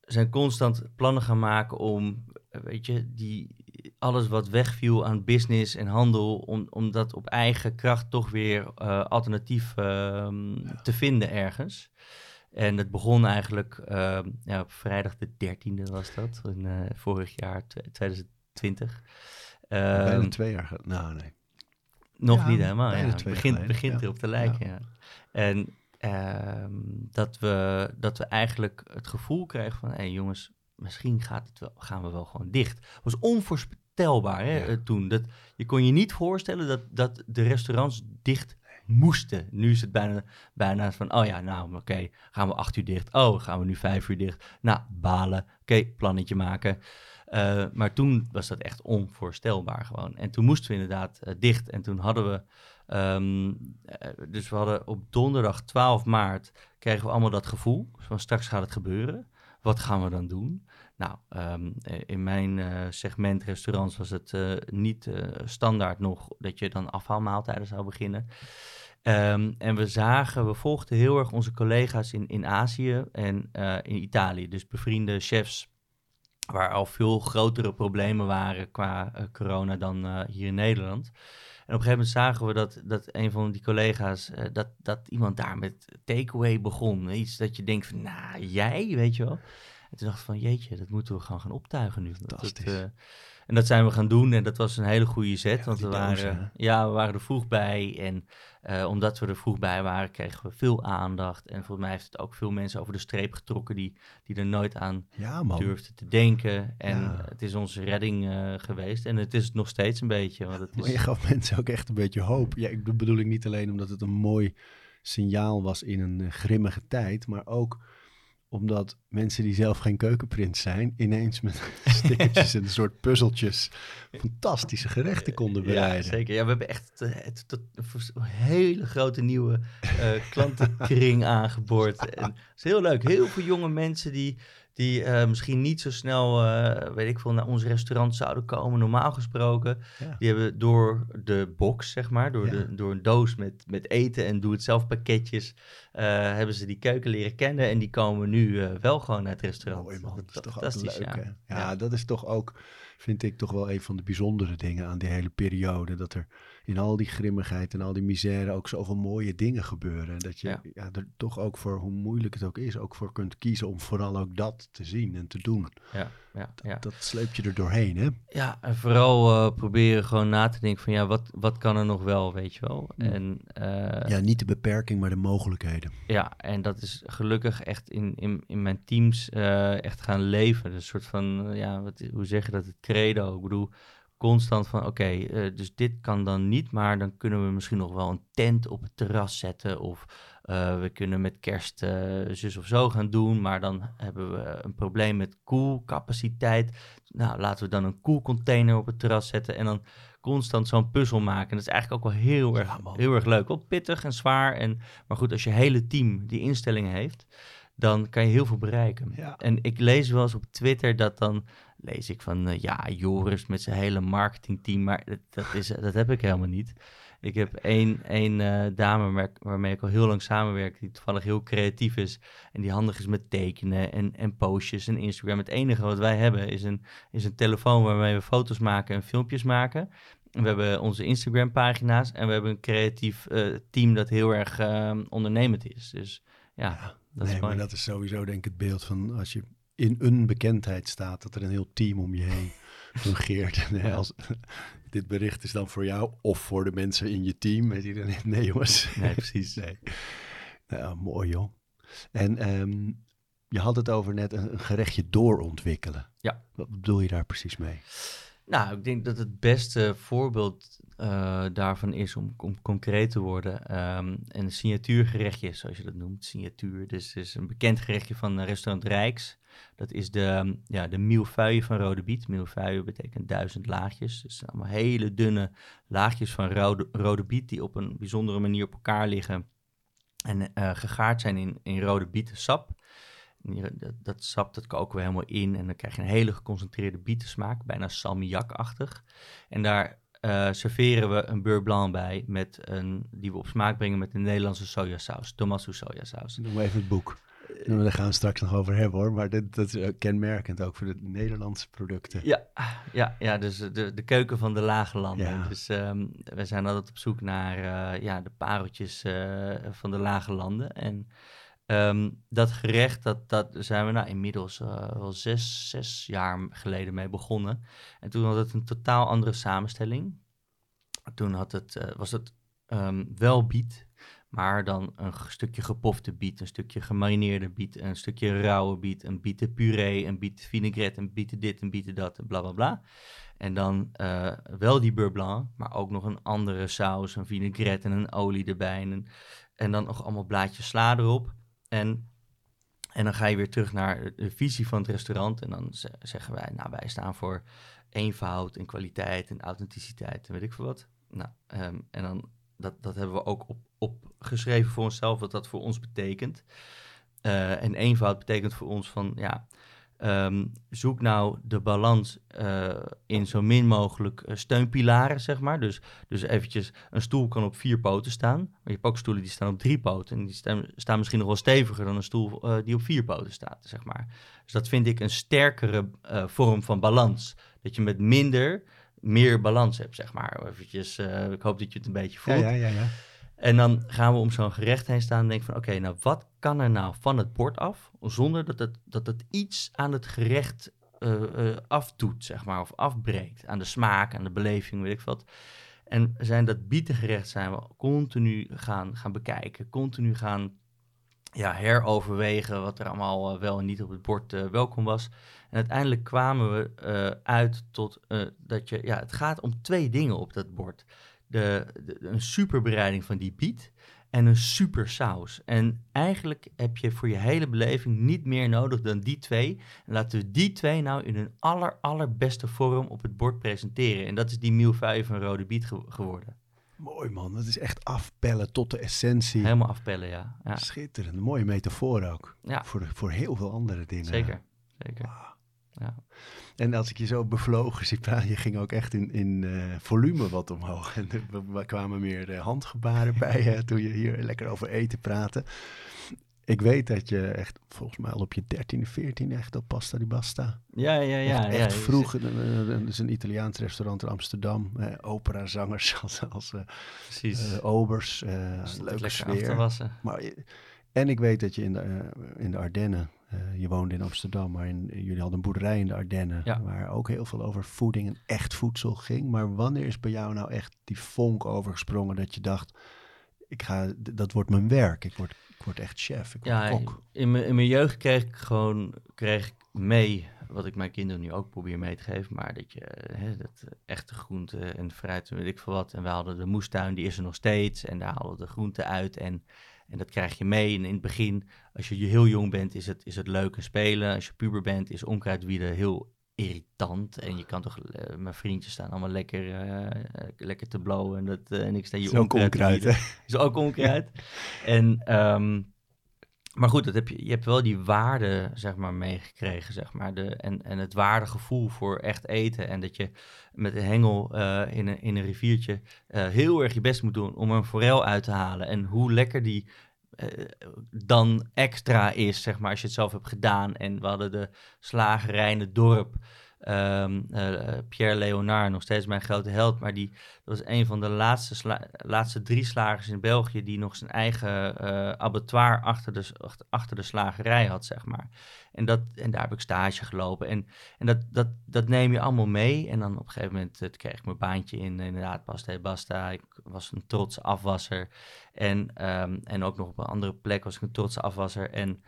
zijn constant plannen gaan maken om, eh, weet je, die, alles wat wegviel aan business en handel, om, om dat op eigen kracht toch weer alternatief ehm, te vinden ergens. En het begon eigenlijk ehm, ja, op vrijdag de 13e was dat, in, eh, vorig jaar, tw- 2020. Bijna Ehm, twee jaar geleden. Nou, nee. nog Ja, niet helemaal, ja. twee Het jaar begint, begint ja. erop te lijken, ja. En ehm, dat, we, dat we eigenlijk het gevoel kregen van... hé hey jongens, misschien gaat het wel, gaan we wel gewoon dicht. Het was onvoorstelbaar hè, Ja. eh, toen. Dat, je kon je niet voorstellen dat, dat de restaurants dicht moesten. Nu is het bijna, bijna van, oh ja, nou oké, gaan we acht uur dicht. Oh, gaan we nu vijf uur dicht. Nou, balen. Oké, plannetje maken. Eh, maar toen was dat echt onvoorstelbaar gewoon. En toen moesten we inderdaad eh, dicht. En toen hadden we, ehm, eh, dus we hadden op donderdag 12 maart, kregen we allemaal dat gevoel van straks gaat het gebeuren. Wat gaan we dan doen? Nou, ehm, eh, in mijn uh, segment restaurants was het uh, niet standaard nog dat je dan afhaalmaaltijden zou beginnen. Um, en we zagen, we volgden heel erg onze collega's in, in Azië en in Italië. Dus bevriende chefs waar al veel grotere problemen waren qua corona dan hier in Nederland. En op een gegeven moment zagen we dat, dat een van die collega's, dat, dat iemand daar met takeaway begon. Iets dat je denkt van, nou, jij, weet je wel. En toen dacht ik van, jeetje, dat moeten we gewoon gaan optuigen nu. Fantastisch. Dat, uh, en dat zijn we gaan doen en dat was een hele goede zet. Ja, want we waren, dozen, ja, we waren er vroeg bij. En uh, omdat we er vroeg bij waren, kregen we veel aandacht. En volgens mij heeft het ook veel mensen over de streep getrokken die, die er nooit aan Ja, durfden te denken. En Ja. het is onze redding uh, geweest. En het is het nog steeds een beetje. Want het Maar is, je gaf mensen ook echt een beetje hoop. Ja, ik bedoel ik niet alleen omdat het een mooi signaal was in een eh, grimmige tijd, maar ook omdat mensen die zelf geen keukenprins zijn, ineens met stickertjes en een soort puzzeltjes fantastische gerechten konden Ja, bereiden. zeker. Ja, we hebben echt eh, tot een hele grote nieuwe eh, klantenkring aangeboord. En het is heel leuk. Heel veel jonge mensen die, die eh, misschien niet zo snel, weet ik veel, naar ons restaurant zouden komen, normaal gesproken. Ja. Die hebben door de box, zeg maar, door, Ja. de, door een doos met, met eten en doe-het-zelf pakketjes, hebben ze die keuken leren kennen. En die komen nu eh, wel gewoon naar het restaurant. Mooi man, dat is toch ook Fantastisch, leuk ja. hè? Ja, Ja. dat is toch ook, vind ik toch wel een van de bijzondere dingen aan die hele periode. Dat er in al die grimmigheid en al die misère ook zoveel mooie dingen gebeuren. En dat je Ja. ja. er toch ook voor, hoe moeilijk het ook is, ook voor kunt kiezen om vooral ook dat te zien en te doen. Ja, ja, ja. Dat sleep je er doorheen hè? Ja, en vooral eh, proberen gewoon na te denken van ja, wat, wat kan er nog wel, weet je wel. Mm. En eh, Ja, niet de beperking, maar de mogelijkheden. Ja, en dat is gelukkig echt in, in, in mijn teams eh, echt gaan leven. Dus een soort van, ja, wat, hoe zeg je dat, het credo. Ik bedoel, constant van, oké, dus dit kan dan niet, maar dan kunnen we misschien nog wel een tent op het terras zetten. Of eh, we kunnen met kerst eh, zus of zo gaan doen, maar dan hebben we een probleem met koelcapaciteit. Nou, laten we dan een koelcontainer op het terras zetten en dan constant zo'n puzzel maken. Dat is eigenlijk ook wel heel erg, Ja, heel erg leuk. Wel pittig en zwaar, en, maar goed, als je hele team die instellingen heeft, dan kan je heel veel bereiken. Ja. En ik lees wel eens op Twitter dat dan lees ik van eh, ja, Joris met zijn hele marketingteam, maar dat, dat, is, dat heb ik helemaal niet. Ik heb één, één eh, dame waar- waarmee ik al heel lang samenwerk, die toevallig heel creatief is en die handig is met tekenen en, en postjes en Instagram. Het enige wat wij hebben is een, is een telefoon waarmee we foto's maken en filmpjes maken. En we hebben onze Instagram pagina's en we hebben een creatief eh, team dat heel erg eh, ondernemend is. Dus ja, dat is nee, mooi. maar dat is sowieso denk ik het beeld van als je in een bekendheid staat, dat er een heel team om je heen fungeert. Als, dit bericht is dan voor jou of voor de mensen in je team. Weet je dan? Nee jongens. Nee, precies. Nee. Nou, mooi joh. En ehm, je had het over net een, een gerechtje doorontwikkelen. Ja. Wat bedoel je daar precies mee? Nou, ik denk dat het beste voorbeeld eh, daarvan is om, om concreet te worden. ehm, een signatuurgerechtje, zoals je dat noemt. Signatuur, dus is een bekend gerechtje van eh, restaurant Rijks. Dat is de, ehm, ja, de van rode biet. Millefeuille betekent duizend laagjes. Dus allemaal hele dunne laagjes van rode, rode biet die op een bijzondere manier op elkaar liggen. En eh, gegaard zijn in, in rode bietensap. En die- Dat, dat sap dat koken we helemaal in en dan krijg je een hele geconcentreerde bietensmaak, bijna salmiakachtig. En daar eh, serveren we een beurre blanc bij met een, die we op smaak brengen met een Nederlandse sojasaus, Tomasu sojasaus. Noem maar even het boek. Nou, Daar gaan we straks nog over hebben hoor. Maar dat, dat is eh, kenmerkend ook voor de Nederlandse producten. Ja, ja, ja dus de, de keuken van de lage landen. Ja. Dus ehm, we zijn altijd op zoek naar eh, ja, de pareltjes van de lage landen. En ehm, dat gerecht, dat, dat zijn we nou inmiddels eh, wel zes, zes jaar geleden mee begonnen. En toen had het een totaal andere samenstelling. Toen had het, eh, was het ehm, wel biet, maar dan een stukje gepofte biet, een stukje gemarineerde biet, een stukje rauwe biet, een bietenpuree, een biet vinaigrette, een bieten dit, een bieten dat, en bla bla bla. En dan eh, wel die beurre blanc, maar ook nog een andere saus, een vinaigrette en een olie erbij. En, en dan nog allemaal blaadjes sla erop. En, en dan ga je weer terug naar de visie van het restaurant. En dan ze- zeggen wij, nou wij staan voor eenvoud en kwaliteit en authenticiteit en weet ik veel wat. Nou, ehm, en dan, dat, dat hebben we ook op, opgeschreven voor onszelf, wat dat voor ons betekent. Eh, en eenvoud betekent voor ons van, ja, ehm, zoek nou de balans eh, in zo min mogelijk eh, steunpilaren, zeg maar. Dus, dus eventjes, een stoel kan op vier poten staan. Maar je hebt ook stoelen die staan op drie poten. En die staan, staan misschien nog wel steviger dan een stoel eh, die op vier poten staat, zeg maar. Dus dat vind ik een sterkere vorm van balans. Dat je met minder meer balans hebt, zeg maar. Eventjes, ik hoop dat je het een beetje Ja, voelt. ja, ja, ja. En dan gaan we om zo'n gerecht heen staan en denken van... oké, nou wat kan er nou van het bord af... zonder dat het, dat het iets aan het gerecht eh, afdoet, zeg maar... of afbreekt aan de smaak, aan de beleving, weet ik wat. En zijn dat bietengerecht zijn we continu gaan, gaan bekijken... continu gaan ja, heroverwegen wat er allemaal eh, wel en niet op het bord welkom was. En uiteindelijk kwamen we uit tot dat je... Ja, het gaat om twee dingen op dat bord de, de- een superbereiding van die biet en een super saus. En eigenlijk heb je voor je hele beleving niet meer nodig dan die twee. En laten we die twee nou in hun aller, allerbeste vorm op het bord presenteren. En dat is die milfeuille van rode biet ge- geworden. Mooi man, dat is echt afpellen tot de essentie. Helemaal afpellen, ja. ja. Schitterend, een mooie metafoor ook. Ja. Voor, voor heel veel andere dingen. Zeker, zeker. Ja. En als ik je zo bevlogen zie praten, je ging ook echt in, in eh, volume wat omhoog. En er kwamen meer eh, handgebaren bij je toen je hier lekker over eten praatte. Ik weet dat je echt, volgens mij al op je 13e, 14e echt op Pasta di Basta. Ja, ja, ja. echt ja. echt vroeg. zit- eh, is een Italiaans restaurant in Amsterdam. eh operazangers als, als Precies. obers. Dus het leuke sfeer. Maar, en ik weet dat je in de, in de Ardennen, eh, je woonde in Amsterdam, maar in, jullie hadden een boerderij in de Ardennen, Ja. waar ook heel veel over voeding en echt voedsel ging. Maar wanneer is bij jou nou echt die vonk overgesprongen dat je dacht, ik ga, dat wordt mijn werk, ik word, ik word echt chef, ik word kok. in mijn, in mijn jeugd kreeg ik gewoon kreeg ik mee, wat ik mijn kinderen nu ook probeer mee te geven, maar dat je hè, dat echte groenten en fruit en weet ik veel wat. En we hadden de moestuin, die is er nog steeds en daar halen we de groenten uit en, en dat krijg je mee. En in het begin, als je heel jong bent, is het, is het leuk en spelen. Als je puber bent, is onkruidwieden heel irritant. En je kan toch, eh, mijn vriendjes staan allemaal lekker, eh, eh, lekker te blowen en, dat, en ik sta hier is ook onkruid is ook onkruid. en, ehm, maar goed, dat heb je, je hebt wel die waarde, zeg maar, meegekregen, zeg maar. De, en, en het waardegevoel voor echt eten. En dat je met een hengel eh, in, een, in een riviertje eh, heel erg je best moet doen om een forel uit te halen. En hoe lekker die eh, dan extra is, zeg maar, als je het zelf hebt gedaan. En we hadden de slagerij in het dorp. Ehm, eh, Pierre Leonard, nog steeds mijn grote held, maar die dat was een van de laatste, laatste drie slagers in België die nog zijn eigen eh, abattoir achter de, achter, de slagerij had, zeg maar. En, dat, en daar heb ik stage gelopen. En, en dat, dat, dat neem je allemaal mee. En dan op een gegeven moment eh, kreeg ik mijn baantje in, inderdaad, Pasta e Basta. Ik was een trotse afwasser. En, ehm, en ook nog op een andere plek was ik een trotse afwasser. En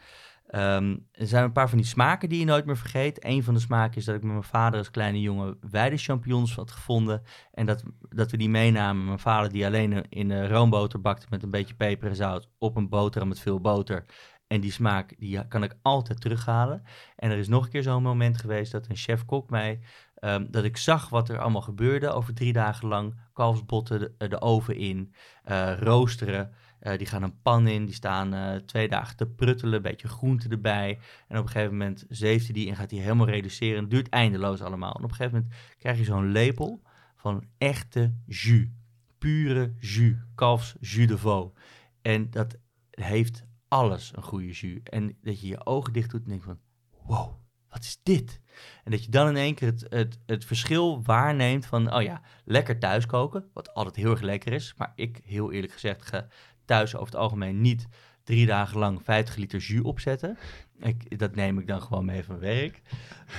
ehm, er zijn een paar van die smaken die je nooit meer vergeet. Een van de smaken is dat ik met mijn vader als kleine jongen weidechampignons had gevonden. En dat, dat we die meenamen. Mijn vader die alleen in eh, roomboter bakte met een beetje peper en zout op een boterham met veel boter. En die smaak die kan ik altijd terughalen. En er is nog een keer zo'n moment geweest dat een chef-kok mij... ehm, dat ik zag wat er allemaal gebeurde over drie dagen lang. Kalfsbotten de, de oven in, eh, roosteren. Eh, die gaan een pan in, die staan eh, twee dagen te pruttelen, een beetje groente erbij. En op een gegeven moment zeeft hij die en gaat hij helemaal reduceren. Het duurt eindeloos allemaal. En op een gegeven moment krijg je zo'n lepel van echte jus. Pure jus, kalfs jus de veau. En dat heeft alles, een goede jus. En dat je je ogen dicht doet en denkt van, wow, wat is dit? En dat je dan in één keer het, het, het verschil waarneemt van, oh ja, lekker thuiskoken, wat altijd heel erg lekker is. Maar ik, heel eerlijk gezegd, ga thuis over het algemeen niet drie dagen lang 50 liter jus opzetten. Ik, dat neem ik dan gewoon mee van werk.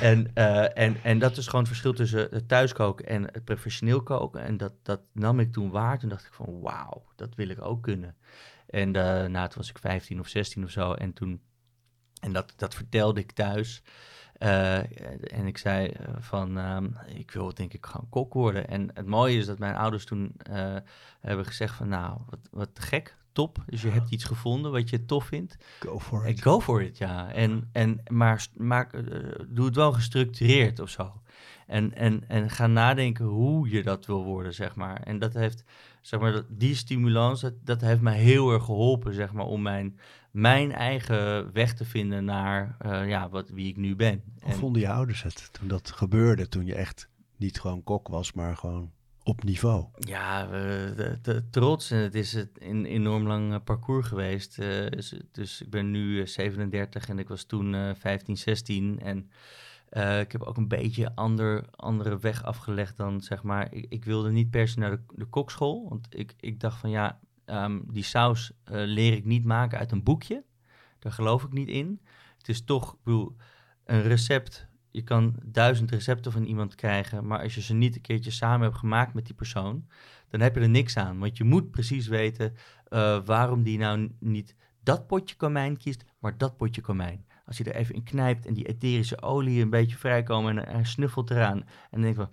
En, eh, en, en dat is gewoon het verschil tussen het thuiskoken en het professioneel koken. En dat, dat nam ik toen waar. Toen dacht ik van, wauw, dat wil ik ook kunnen. En uh, was ik 15 of 16 of zo. En toen, en dat, dat vertelde ik thuis. Uh, en ik zei van, um, ik wil denk ik gewoon kok worden. En het mooie is dat mijn ouders toen hebben gezegd van, nou, wat, wat gek. Top. Dus je hebt iets gevonden wat je tof vindt. Go for Eh, it. Go for it, ja. En, en, maar maak, eh, doe het wel gestructureerd of zo. En, en, en ga nadenken hoe je dat wil worden, zeg maar. En dat heeft, zeg maar, die stimulans, dat, dat heeft mij heel erg geholpen, zeg maar, om mijn, mijn eigen weg te vinden naar eh, ja, wat, wie ik nu ben. Hoe En- vonden je ouders het toen dat gebeurde? Toen je echt niet gewoon kok was, maar gewoon op niveau. Ja, de, de- trots. En het is een enorm lang eh, parcours geweest. eh, dus, ik ben nu eh, 37 en ik was toen eh 15, 16. En eh, ik heb ook een beetje ander, andere weg afgelegd dan, zeg maar... Ik, ik wilde niet per se naar de, kokschool. Want ik, ik dacht van, ja, ehm, die saus eh, leer ik niet maken uit een boekje. Daar geloof ik niet in. Het is toch, ik bedoel, een recept je kan duizend recepten van iemand krijgen, maar als je ze niet een keertje samen hebt gemaakt met die persoon, dan heb je er niks aan. Want je moet precies weten eh, waarom die nou niet dat potje komijn kiest, maar dat potje komijn. Als je er even in knijpt en die etherische olie een beetje vrijkomen en hij snuffelt eraan. En dan denk je van,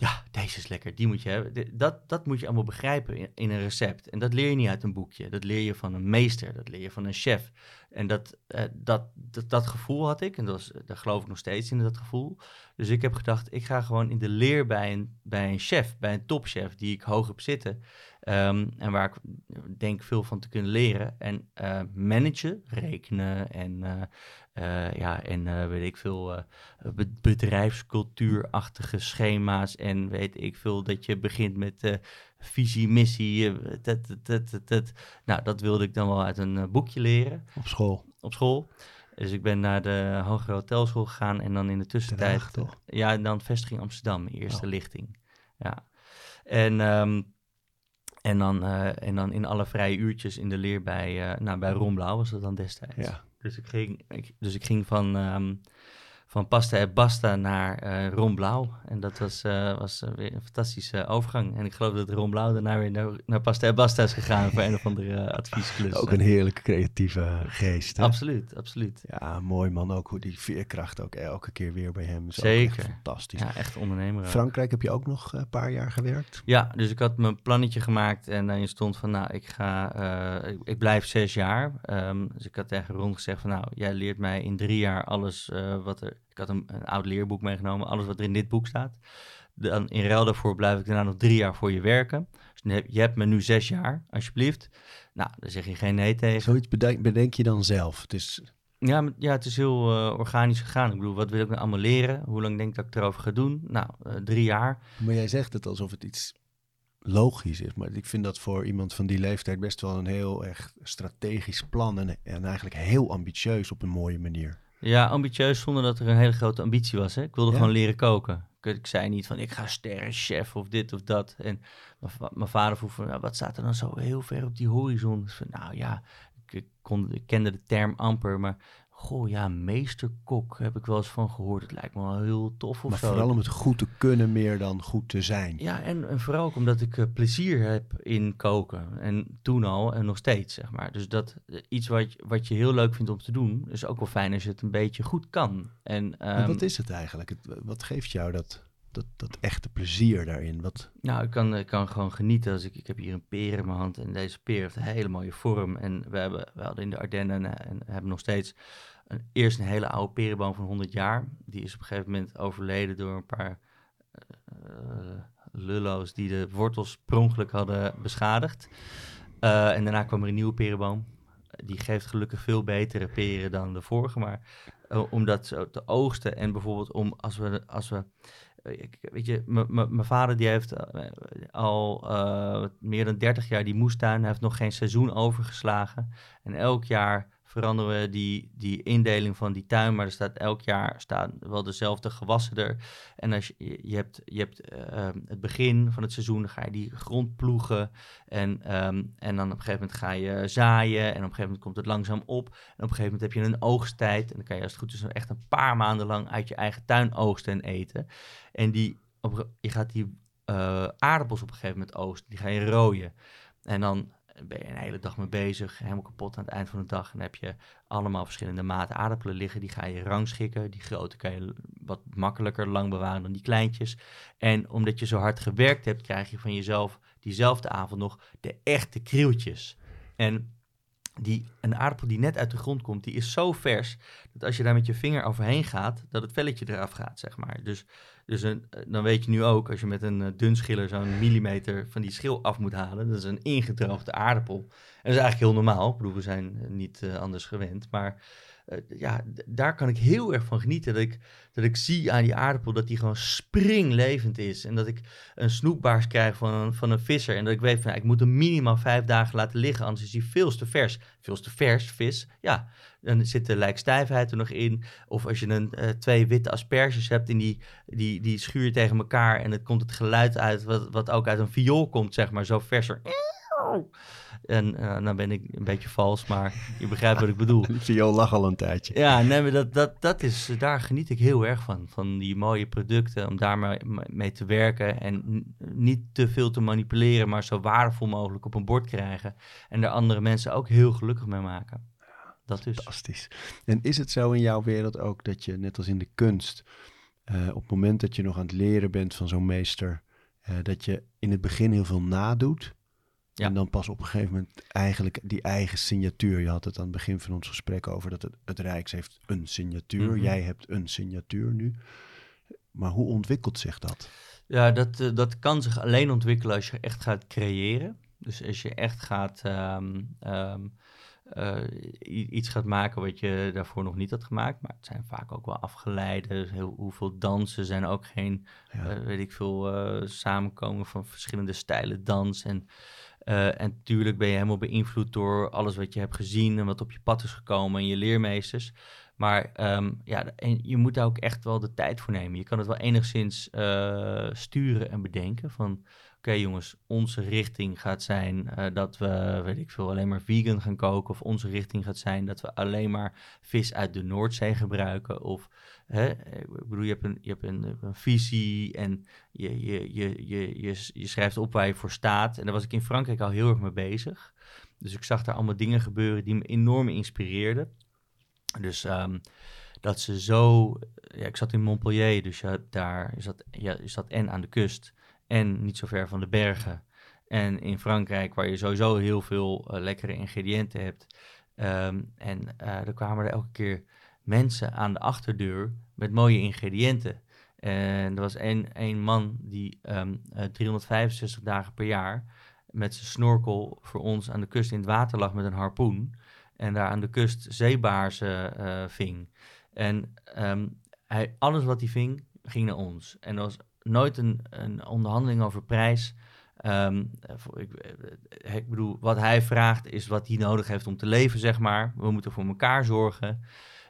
ja, deze is lekker, die moet je hebben. Dat, dat moet je allemaal begrijpen in, in een recept. En dat leer je niet uit een boekje. Dat leer je van een meester, dat leer je van een chef. En dat, eh, dat, dat, dat gevoel had ik, en dat was, daar geloof ik nog steeds in, dat gevoel. Dus ik heb gedacht, ik ga gewoon in de leer bij een, bij een chef, bij een topchef, die ik hoog heb zitten. Ehm, en waar ik denk veel van te kunnen leren. En eh, managen, rekenen en, eh, eh, ja, en weet ik veel, be- bedrijfscultuurachtige schema's. En weet ik veel, dat je begint met visie, missie. dat, dat, dat, dat. Nou, dat wilde ik dan wel uit een boekje leren Op school. op school. Dus ik ben naar de hogere hotelschool gegaan en dan in de tussentijd... Toch? Ja, en dan vestiging Amsterdam, eerste Oh. lichting. Ja. En, ehm, en, dan, eh, en dan in alle vrije uurtjes in de leer bij, eh nou, bij Ron Blauw was dat dan destijds. Ja. Dus ik ging, ik, dus ik ging van, ehm, van Pasta e Basta naar eh Ron Blauw. En dat was, eh, was eh, weer een fantastische overgang. En ik geloof dat Ron Blauw daarna weer naar, naar Pasta e Basta is gegaan voor een of andere adviesklus. Ook een heerlijke creatieve geest. Hè? Absoluut, absoluut. Ja, mooi man. Ook hoe die veerkracht ook elke keer weer bij hem is. Zeker. echt fantastisch. Ja, echt ondernemer. ook. Frankrijk heb je ook nog een paar jaar gewerkt. Ja, dus ik had mijn plannetje gemaakt en daarin stond van, nou, ik ga, ik, ik blijf zes jaar. Ehm, dus ik had tegen Ron gezegd van, nou, jij leert mij in drie jaar alles wat er... Ik had een, een oud leerboek meegenomen, alles wat er in dit boek staat. Dan in ruil daarvoor blijf ik daarna nog drie jaar voor je werken. Dus dan je hebt me nu zes jaar, alsjeblieft. Nou, daar zeg je geen nee tegen. Zoiets bedenk, bedenk je dan zelf. Het is, Ja, maar- ja, het is heel eh, organisch gegaan. Ik bedoel, wat wil ik nou allemaal leren? Hoe lang denk ik dat ik erover ga doen? Nou, eh, drie jaar. maar jij zegt het alsof het iets logisch is. Maar ik vind dat voor iemand van die leeftijd best wel een heel echt strategisch plan. En, en eigenlijk heel ambitieus op een mooie manier. Ja, ambitieus zonder dat er een hele grote ambitie was. Hè? Ik wilde Ja. gewoon leren koken. Ik, ik zei niet van ik ga sterrenchef of dit of dat. En mijn va- mijn vader vroeg van nou, wat staat er dan zo heel ver op die horizon? Dus van, nou ja, ik, ik kon, ik kende de term amper, maar goh ja, meesterkok heb ik wel eens van gehoord. Het lijkt me wel heel tof of maar zo. vooral om het goed te kunnen meer dan goed te zijn. Ja, en, en vooral ook omdat ik eh, plezier heb in koken. En toen al en nog steeds, zeg maar. Dus dat eh, iets wat, je- wat je heel leuk vindt om te doen, is ook wel fijn als je het een beetje goed kan. En, Maar ehm, wat is het eigenlijk? Het, wat geeft jou dat, dat, echte plezier daarin? Wat, Nou, ik kan, ik kan gewoon genieten. Als ik, ik heb hier een peer in mijn hand en deze peer heeft een hele mooie vorm. En we, hebben, we hadden in de Ardennen en, en hebben nog steeds een, eerst een hele oude perenboom van 100 jaar. Die is op een gegeven moment overleden door een paar eh, lullo's die de wortels per hadden beschadigd. Eh, en daarna kwam er een nieuwe perenboom. Die geeft gelukkig veel betere peren dan de vorige. Maar eh, om dat zo te oogsten en bijvoorbeeld om als we, als we ik- weet je, mijn vader die heeft eh, al eh, meer dan 30 jaar die moestuin. Hij heeft nog geen seizoen overgeslagen. En elk jaar veranderen we die, die indeling van die tuin. Maar er staat elk jaar staan wel dezelfde gewassen er. En als je, je hebt, je hebt eh, het begin van het seizoen, ga je die grond ploegen. En, ehm, en dan op een gegeven moment ga je zaaien. En op een gegeven moment komt het langzaam op. En op een gegeven moment heb je een oogsttijd. En dan kan je als het goed is echt een paar maanden lang uit je eigen tuin oogsten en eten. En die, op, je gaat die eh, aardappels op een gegeven moment oosten. Die ga je rooien. En dan ben je een hele dag mee bezig, helemaal kapot aan het eind van de dag. En heb je allemaal verschillende maten aardappelen liggen. Die ga je rangschikken. Die grote kan je wat makkelijker lang bewaren dan die kleintjes. En omdat je zo hard gewerkt hebt, krijg je van jezelf diezelfde avond nog de echte krieltjes. En die, een aardappel die net uit de grond komt, die is zo vers dat als je daar met je vinger overheen gaat, dat het velletje eraf gaat, zeg maar. Dus, dus een, eh, dan weet je nu ook, als je met een uh, dunschiller zo'n millimeter van die schil af moet halen, dat is een ingedroogde aardappel. En dat is eigenlijk heel normaal. Ik bedoel, we zijn uh, niet anders gewend, maar uh, ja, daar kan ik heel erg van genieten. Dat ik, dat ik zie aan die aardappel dat die gewoon springlevend is. En dat ik een snoepbaars krijg van een, van een visser. En dat ik weet van, ik moet hem minimaal vijf dagen laten liggen. Anders is hij veel te vers. Veel te vers, vis. Ja, dan zit de lijkstijfheid er nog in. Of als je een, uh, twee witte asperges hebt en die, die, die schuur tegen elkaar. En het komt het geluid uit wat, wat ook uit een viool komt, zeg maar. Zo verser. En uh, nou ben ik een beetje vals, maar je begrijpt wat ik bedoel. Viool lag al een tijdje. Ja, nee, maar dat, dat, dat is, daar geniet ik heel erg van. Van die mooie producten, om daar mee, mee te werken. En niet te veel te manipuleren, maar zo waardevol mogelijk op een bord krijgen. En daar andere mensen ook heel gelukkig mee maken. Dat is. Fantastisch. En is het zo in jouw wereld ook dat je, net als in de kunst, uh, op het moment dat je nog aan het leren bent van zo'n meester, uh, dat je in het begin heel veel nadoet? Ja. En dan pas op een gegeven moment eigenlijk die eigen signatuur. Je had het aan het begin van ons gesprek over dat het, het Rijks heeft een signatuur. Mm -hmm. Jij hebt een signatuur nu. Maar hoe ontwikkelt zich dat? Ja, dat, uh, dat kan zich alleen ontwikkelen als je echt gaat creëren. Dus als je echt gaat um, um, uh, iets gaat maken wat je daarvoor nog niet had gemaakt. Maar het zijn vaak ook wel afgeleide. Heel, hoeveel dansen zijn ook geen, ja. uh, weet ik veel, samenkomen van verschillende stijlen dans. En uh, en natuurlijk ben je helemaal beïnvloed door alles wat je hebt gezien en wat op je pad is gekomen en je leermeesters. Maar um, ja, en je moet daar ook echt wel de tijd voor nemen. Je kan het wel enigszins uh, sturen en bedenken van... oké jongens, onze richting gaat zijn uh, dat we, weet ik veel, alleen maar vegan gaan koken. Of onze richting gaat zijn dat we alleen maar vis uit de Noordzee gebruiken. Of, hè, ik bedoel, je hebt een, je hebt een, een visie en je, je, je, je, je, je schrijft op waar je voor staat. En daar was ik in Frankrijk al heel erg mee bezig. Dus ik zag daar allemaal dingen gebeuren die me enorm inspireerden. Dus um, dat ze zo. Ja, ik zat in Montpellier, dus je, daar, je, zat, ja, je zat en aan de kust en niet zo ver van de bergen. En in Frankrijk, waar je sowieso heel veel uh, lekkere ingrediënten hebt. Um, en uh, er kwamen er elke keer mensen aan de achterdeur met mooie ingrediënten. En er was één, één man die um, uh, 365 dagen per jaar met zijn snorkel voor ons aan de kust in het water lag met een harpoen. En daar aan de kust zeebaarsen uh, ving. En um, hij, alles wat hij ving, ging naar ons. En er was nooit een, een onderhandeling over prijs. Um, ik, ik, bedoel, wat hij vraagt is wat hij nodig heeft om te leven, zeg maar. We moeten voor elkaar zorgen.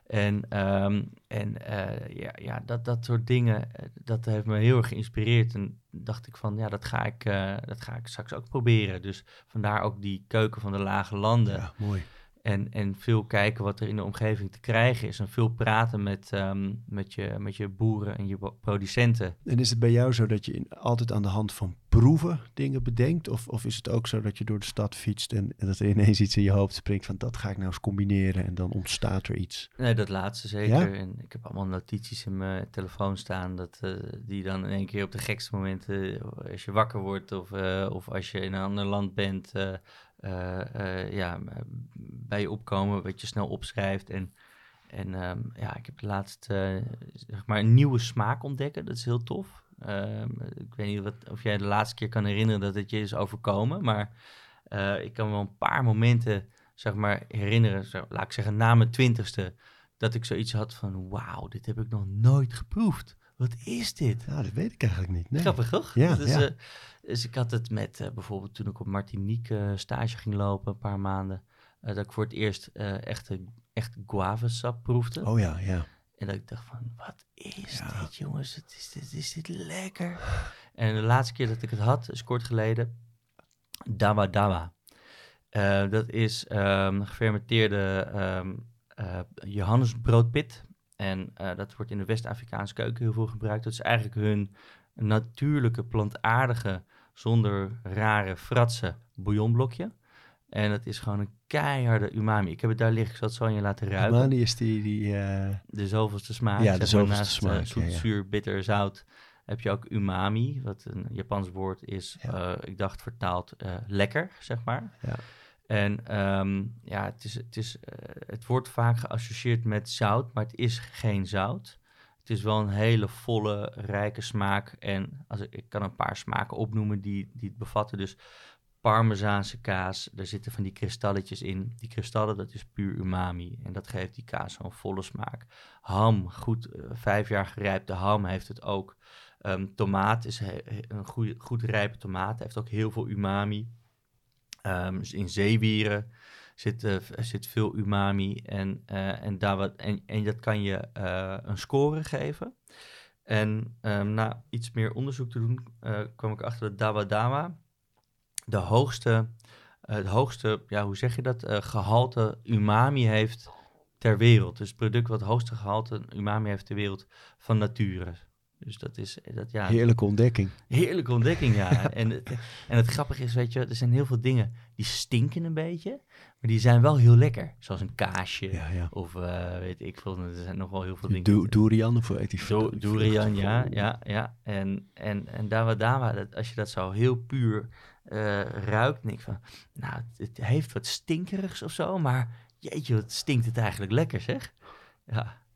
En, um, en uh, ja, ja dat, dat soort dingen, dat heeft me heel erg geïnspireerd. En dacht ik van, ja, dat ga ik, dat ga ik straks ook proberen. Dus vandaar ook die keuken van de lage landen. Ja, mooi. En, en veel kijken wat er in de omgeving te krijgen is. En veel praten met, um, met, je, met je boeren en je producenten. En is het bij jou zo dat je altijd aan de hand van proeven dingen bedenkt? Of, of is het ook zo dat je door de stad fietst en, en dat er ineens iets in je hoofd springt van dat ga ik nou eens combineren en dan ontstaat er iets? Nee, dat laatste zeker. Ja? En ik heb allemaal notities in mijn telefoon staan dat, uh, die dan in één keer op de gekste momenten, als je wakker wordt of, uh, of als je in een ander land bent... Uh, ja, bij je opkomen, wat je snel opschrijft. En, en um, ja, ik heb laatst uh, zeg maar een nieuwe smaak ontdekken. Dat is heel tof. Um, ik weet niet wat, of jij de laatste keer kan herinneren dat het je is overkomen. Maar ik kan wel een paar momenten zeg maar, herinneren, zo, laat ik zeggen na mijn twintigste, dat ik zoiets had van wauw, dit heb ik nog nooit geproefd. Wat is dit? Nou, dat weet ik eigenlijk niet. Nee. Grappig, toch? Ja, dus, ja. Uh, dus ik had het met uh, bijvoorbeeld toen ik op Martinique uh, stage ging lopen, een paar maanden. dat ik voor het eerst echte, echt guavasap proefde. Oh ja, ja. En dat ik dacht van, wat is ja. dit jongens? Wat is dit, is dit lekker? En de laatste keer dat ik het had, is kort geleden, dawa dawa. dat is um, gefermenteerde um, Johannesbroodpit. En uh, dat wordt in de West-Afrikaanse keuken heel veel gebruikt. Dat is eigenlijk hun natuurlijke, plantaardige, zonder rare fratsen bouillonblokje. En dat is gewoon een keiharde umami. Ik heb het daar liggen, ik zal het zo aan je laten ruiken. Umami is die... die uh... De zoveelste smaak. Ja, de zoveelste naast, smaak. Zoet, ja, ja. zuur, bitter, zout heb je ook umami, wat een Japans woord is, ja. uh, ik dacht vertaald lekker, zeg maar. Ja. En ehm, ja, het, is, het, is, eh, het wordt vaak geassocieerd met zout, maar het is geen zout. Het is wel een hele volle, rijke smaak. En als ik, kan een paar smaken opnoemen die, die het bevatten. Dus parmezaanse kaas, daar zitten van die kristalletjes in. Die kristallen, dat is puur umami. En dat geeft die kaas zo'n volle smaak. Ham, goed, eh, vijf jaar gerijpte ham heeft het ook. Ehm, tomaat is een goede, goed rijpe tomaat. Heeft ook heel veel umami. Um, dus in zeewieren zit, uh, zit veel umami. En, uh, en, daar en, en dat kan je uh, een score geven. En um, na iets meer onderzoek te doen, kwam ik achter dat Dawa de hoogste, het hoogste, ja, hoe zeg je dat, gehalte umami heeft ter wereld. Dus het product wat het hoogste gehalte umami heeft ter wereld van nature. Dus dat is, dat, ja... Heerlijke ontdekking. Heerlijke ontdekking, ja. en, het, en het grappige is, weet je, er zijn heel veel dingen die stinken een beetje, maar die zijn wel heel lekker. Zoals een kaasje, ja, ja. of uh, weet ik veel, er zijn nog wel heel veel dingen. Do durian, of weet ik veel. Durian, ja, ja, ja. En, en, en dawa dawa, dat, als je dat zo heel puur uh, ruikt, denk ik van, nou, het, het heeft wat stinkerigs of zo, maar jeetje, wat stinkt het eigenlijk lekker, zeg. Ja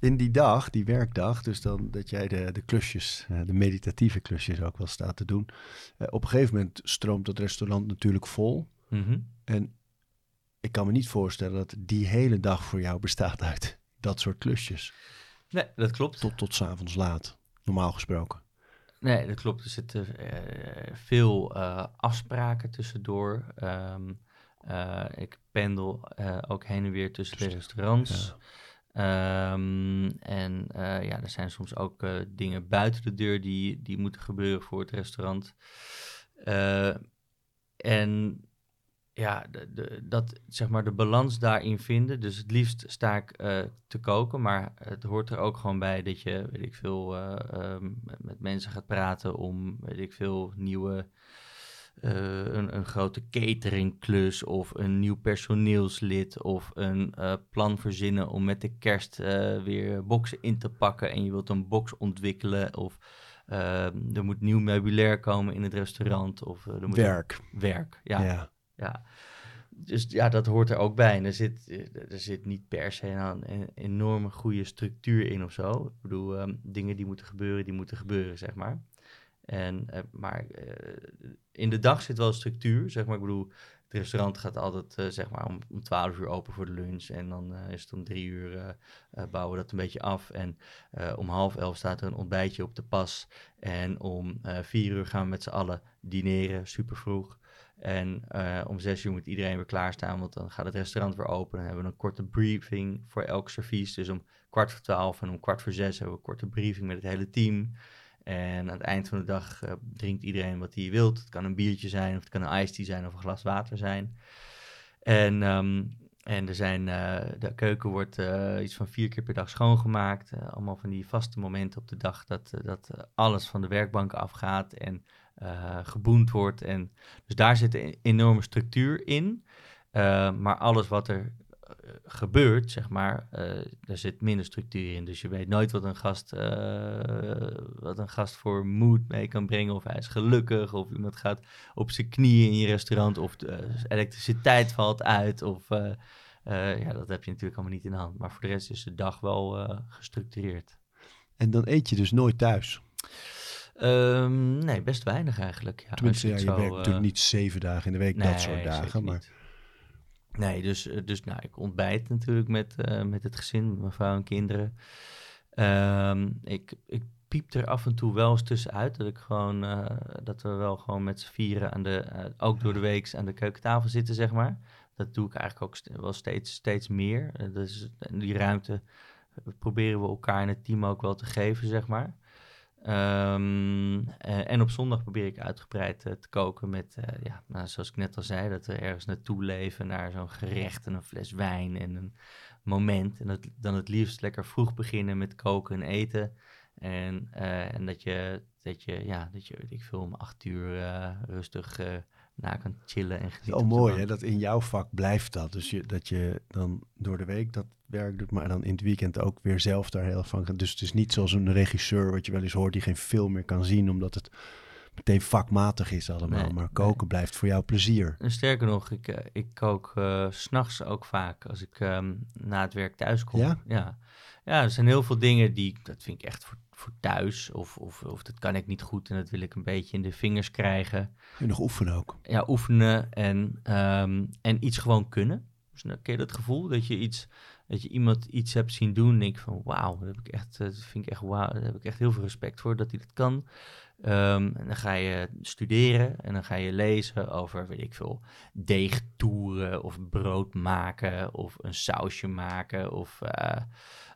in die dag, die werkdag, dus dan dat jij de, de klusjes, de meditatieve klusjes ook wel staat te doen. op een gegeven moment stroomt dat restaurant natuurlijk vol. Mm -hmm. En ik kan me niet voorstellen dat die hele dag voor jou bestaat uit dat soort klusjes. Nee, dat klopt. Tot, tot s'avonds laat, normaal gesproken. Nee, dat klopt. Er zitten uh, veel uh, afspraken tussendoor. Um, uh, ik pendel ook heen en weer tussen de restaurants. Ja. Um, en uh, ja, er zijn soms ook uh, dingen buiten de deur die, die moeten gebeuren voor het restaurant. Uh, en ja, de, dat, zeg maar de balans daarin vinden. Dus het liefst sta ik te koken, maar het hoort er ook gewoon bij dat je, weet ik veel, um, met mensen gaat praten om, weet ik veel, nieuwe uh, een, een, grote cateringklus of een nieuw personeelslid of een uh, plan verzinnen om met de kerst uh, weer boxen in te pakken en je wilt een box ontwikkelen of er moet nieuw meubilair komen in het restaurant of er moet werk. Werk, ja. ja. ja. Dus ja, dat hoort er ook bij. En er zit, er zit niet per se een, een enorme goede structuur in of zo. Ik bedoel, um, dingen die moeten gebeuren, die moeten gebeuren, zeg maar. En, uh, maar uh, in de dag zit wel structuur, zeg maar. Ik bedoel, het restaurant gaat altijd uh, zeg maar om, om 12 uur open voor de lunch. En dan is het om drie uur bouwen we dat een beetje af. En om half elf staat er een ontbijtje op de pas. En om vier uur gaan we met z'n allen dineren, super vroeg. En om zes uur moet iedereen weer klaarstaan, want dan gaat het restaurant weer open. Dan hebben we een korte briefing voor elk servies. Dus om kwart voor twaalf en om kwart voor zes hebben we een korte briefing met het hele team. En aan het eind van de dag uh, drinkt iedereen wat hij wilt. Het kan een biertje zijn, of het kan een iced zijn, of een glas water zijn. En, um, en er zijn, uh, de keuken wordt uh, iets van vier keer per dag schoongemaakt. allemaal van die vaste momenten op de dag dat, dat alles van de werkbank afgaat en geboend wordt. En, dus daar zit een enorme structuur in. maar alles wat er gebeurt, zeg maar, uh, er zit minder structuur in. Dus je weet nooit wat een gast, uh, wat een gast voor moed mee kan brengen. Of hij is gelukkig, of iemand gaat op zijn knieën in je restaurant, of de elektriciteit valt uit. Of uh, ja, dat heb je natuurlijk allemaal niet in de hand. Maar voor de rest is de dag wel gestructureerd. En dan eet je dus nooit thuis? Um, nee, best weinig eigenlijk. Ja, Tenminste, ja, je zo, werkt natuurlijk niet zeven dagen in de week, nee, dat soort dagen. Maar... Niet. Nee, dus, dus nou, ik ontbijt natuurlijk met, uh, met het gezin, mijn vrouw en kinderen. Um, ik, ik piep er af en toe wel eens tussenuit. Dat ik gewoon, uh, dat we wel gewoon met z'n vieren aan de, uh, ook door de week aan de keukentafel zitten, zeg maar. Dat doe ik eigenlijk ook st wel steeds, steeds meer. dus die ruimte proberen we elkaar in het team ook wel te geven, zeg maar. Um, uh, en op zondag probeer ik uitgebreid uh, te koken met, uh, ja, nou, zoals ik net al zei, dat we ergens naartoe leven naar zo'n gerecht en een fles wijn en een moment. En dat, dan het liefst lekker vroeg beginnen met koken en eten. En, en dat je, dat je, ja, dat je, weet ik veel, om acht uur rustig na kan chillen en genieten. Oh, mooi hè, dat in jouw vak blijft dat. Dus je, dat je dan door de week dat werk doet, maar dan in het weekend ook weer zelf daar heel van. Dus het is niet zoals een regisseur, wat je wel eens hoort, die geen film meer kan zien, omdat het meteen vakmatig is allemaal. Nee, maar koken nee. blijft voor jou plezier. En sterker nog, ik, eh, ik kook eh, s s'nachts ook vaak als ik ehm, na het werk thuis kom. Ja? ja? Ja, er zijn heel veel dingen die, dat vind ik echt voor, voor thuis. Of, of, of dat kan ik niet goed en dat wil ik een beetje in de vingers krijgen. En nog oefenen ook. Ja, oefenen en, ehm, en iets gewoon kunnen. Dus dan ken je dat gevoel dat je iets, dat je iemand iets hebt zien doen en denk van wauw, dat heb ik echt, eh, dat vind ik echt wauw, daar heb ik echt heel veel respect voor dat hij dat kan. Ehm, en dan ga je studeren en dan ga je lezen over, weet ik veel, deegtoeren of brood maken of een sausje maken of eh,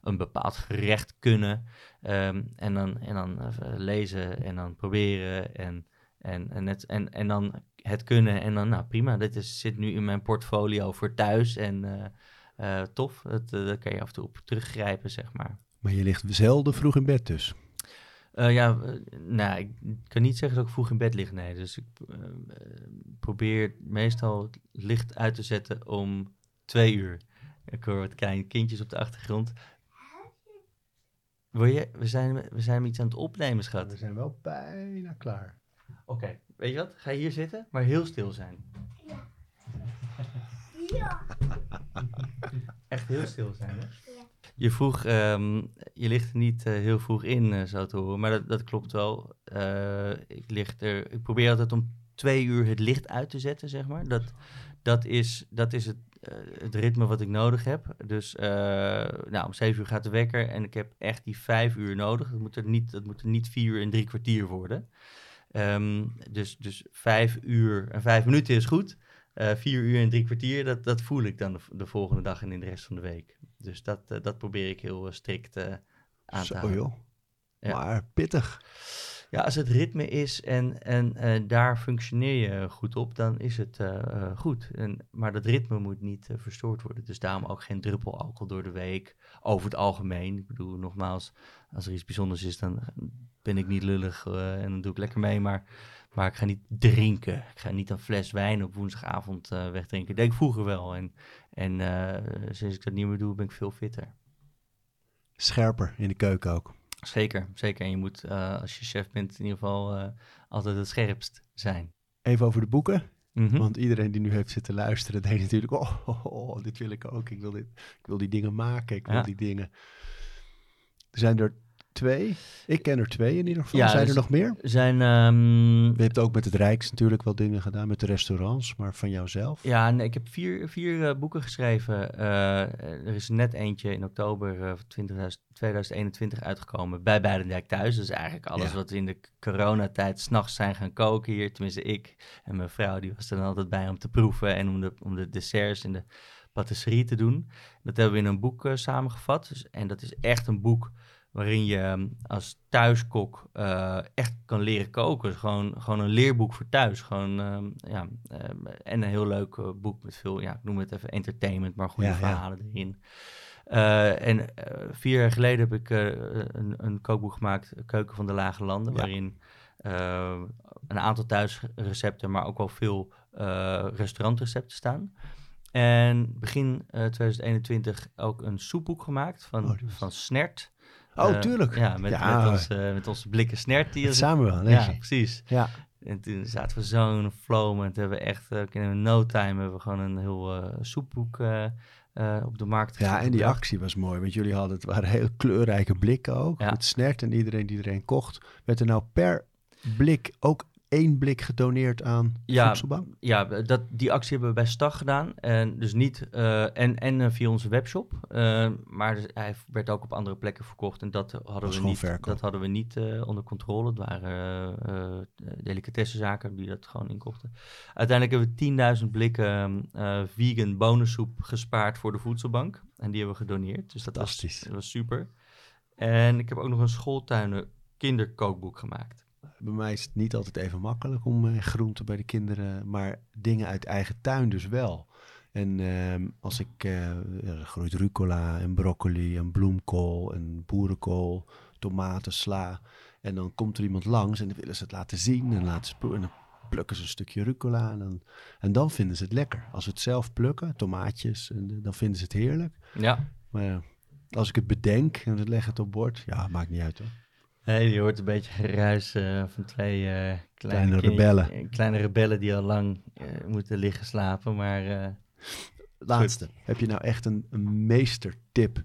een bepaald gerecht kunnen. Ehm, en dan, en dan eh, lezen en dan proberen en, en, en, het, en, en dan het kunnen en dan, nou prima, dit is, zit nu in mijn portfolio voor thuis en eh, eh, tof, dat, daar kan je af en toe op teruggrijpen, zeg maar. Maar je ligt zelden vroeg in bed dus. Ja, nou, ik kan niet zeggen dat ik vroeg in bed lig, nee. Dus ik probeer meestal het licht uit te zetten om twee uur. Ik hoor wat kleine kindjes op de achtergrond. Wil je, we, zijn, we zijn iets aan het opnemen, schat. We zijn wel bijna klaar. Oké, weet je wat? Ga hier zitten, maar heel stil zijn. Ja. Echt heel stil zijn, hè? Je vroeg, ehm, je ligt er niet eh, heel vroeg in, eh, zo te horen, maar dat, dat klopt wel. Eh, ik, lig er, ik probeer altijd om twee uur het licht uit te zetten, zeg maar. Dat, dat is, dat is het, het ritme wat ik nodig heb. Dus eh, nou, om zeven uur gaat de wekker en ik heb echt die vijf uur nodig. Dat moet er niet, dat moet er niet vier uur en drie kwartier worden. Ehm, dus, dus vijf uur en vijf minuten is goed. Eh, vier uur en drie kwartier, dat, dat voel ik dan de, de volgende dag en in de rest van de week. Dus dat, eh, dat probeer ik heel eh, strikt eh, aan te Zo houden. joh. Ja. Maar pittig. Ja, als het ritme is en, en eh, daar functioneer je goed op, dan is het eh, eh, goed. En, maar dat ritme moet niet verstoord worden. Dus daarom ook geen druppel alcohol door de week. Over het algemeen. Ik bedoel, nogmaals, als er iets bijzonders is, dan ben ik niet lullig en dan doe ik lekker mee. Maar, maar ik ga niet drinken. Ik ga niet een fles wijn op woensdagavond wegdrinken. Deed ik vroeger wel. En, en sinds ik dat niet meer doe, ben ik veel fitter. Scherper in de keuken ook. Zeker, zeker. En je moet, eh, als je chef bent, in ieder geval eh, altijd het scherpst zijn. Even over de boeken. Mhm. Want iedereen die nu heeft zitten luisteren, denkt natuurlijk, oh, oh, oh, dit wil ik ook. Ik wil, dit, ik wil die dingen maken. Ik wil Ja. die dingen. Er zijn er twee. Ik ken er twee in ieder geval. Ja, zijn dus- er nog meer? zijn, ehm, Je hebt ook met het Rijks natuurlijk wel dingen gedaan, met de restaurants, maar van jouzelf. ja, nee, ik heb vier, vier eh, boeken geschreven. Eh, er is net eentje in oktober eh, 20, 2021 uitgekomen bij Beidendijk thuis. Dus eigenlijk alles Ja. wat we in de coronatijd s'nachts zijn gaan koken hier. Tenminste ik en mijn vrouw, die was er dan altijd bij om te proeven en om de, om de desserts en de patisserie te doen. Dat hebben we in een boek eh, samengevat. Dus, en dat is echt een boek waarin je ehm, als thuiskok eh, echt kan leren koken. Gewoon, gewoon een leerboek voor thuis. Gewoon, ehm, ja, ehm, en een heel leuk eh, boek met veel, ja, ik noem het even entertainment, maar goede Ja, ja. verhalen erin. Eh, en eh, vier jaar geleden heb ik eh, een, een kookboek gemaakt, Keuken van de Lage Landen, Ja. waarin eh, een aantal thuisrecepten, maar ook wel veel eh, restaurantrecepten staan. En begin eh, 2021 ook een soepboek gemaakt van, Oh, van Snert. Oh, Eh, tuurlijk. Ja, met, Ja. Met, ons, eh, met onze blikken Snert. Die Het is- Samuel, ja, nee. precies. Ja. En toen zaten we zo in een flow moment. Hebben we echt, eh, in no time hebben we gewoon een heel soepboek op de markt ja, en die actie was mooi, want jullie hadden, het waren heel kleurrijke blikken ook. Ja. Het snert en iedereen die er een kocht, werd er nou per blik ook één blik gedoneerd aan Ja, voedselbank? Ja, dat, die actie hebben we bij Stag gedaan. En dus niet, eh, en, en eh, via onze webshop. Eh, maar dus hij werd ook op andere plekken verkocht. En dat hadden, we niet, verkoop. dat hadden we niet eh, onder controle. Het waren delicatessenzaken die dat gewoon inkochten. Uiteindelijk hebben we 10.000 blikken eh, vegan bonensoep gespaard voor de voedselbank. En die hebben we gedoneerd. Dus dat was, Fantastisch. dat was super. En ik heb ook nog een schooltuinen kinderkookboek gemaakt. Bij mij is het niet altijd even makkelijk om eh, groenten bij de kinderen, maar dingen uit eigen tuin dus wel. En ehm, als ik, er groeit rucola en broccoli en bloemkool en boerenkool, tomaten, sla. En dan komt er iemand langs en dan willen ze het laten zien en, laten ze en dan plukken ze een stukje rucola. En dan, en dan vinden ze het lekker. Als we het zelf plukken, tomaatjes, en, eh, dan vinden ze het heerlijk. Ja, Maar als ik het bedenk en we leggen het op bord, ja, maakt niet uit hoor. Nee, je hoort een beetje geruis uh, van twee uh, kleine, kleine rebellen. Kleine rebellen die al lang uh, moeten liggen slapen, maar... Laatste. Goed. Heb je nou echt een, een meestertip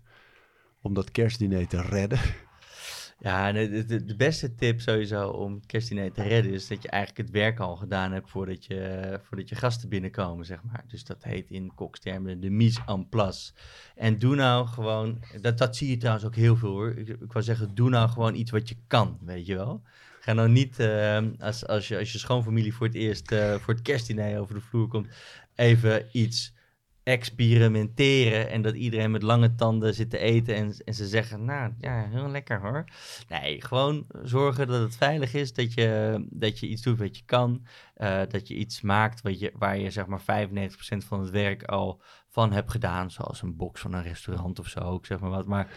om dat kerstdiner te redden? Ja, de, de, beste tip sowieso om kerstdiner te redden is dat je eigenlijk het werk al gedaan hebt voordat je, voordat je gasten binnenkomen, zeg maar. Dus dat heet in kokstermen de mise en place. En doe nou gewoon, dat, dat zie je trouwens ook heel veel hoor. Ik, ik wou zeggen, doe nou gewoon iets wat je kan, weet je wel. Ga nou niet, uh, als, als, je, als je schoonfamilie voor het eerst uh, voor het kerstdiner over de vloer komt, even iets experimenteren en dat iedereen met lange tanden zit te eten en, en ze zeggen, nou ja, heel lekker hoor. Nee, gewoon zorgen dat het veilig is, dat je, dat je iets doet wat je kan, uh, dat je iets maakt wat je, waar je zeg maar 95% van het werk al van hebt gedaan, zoals een box van een restaurant of zo, zeg maar wat. Maar,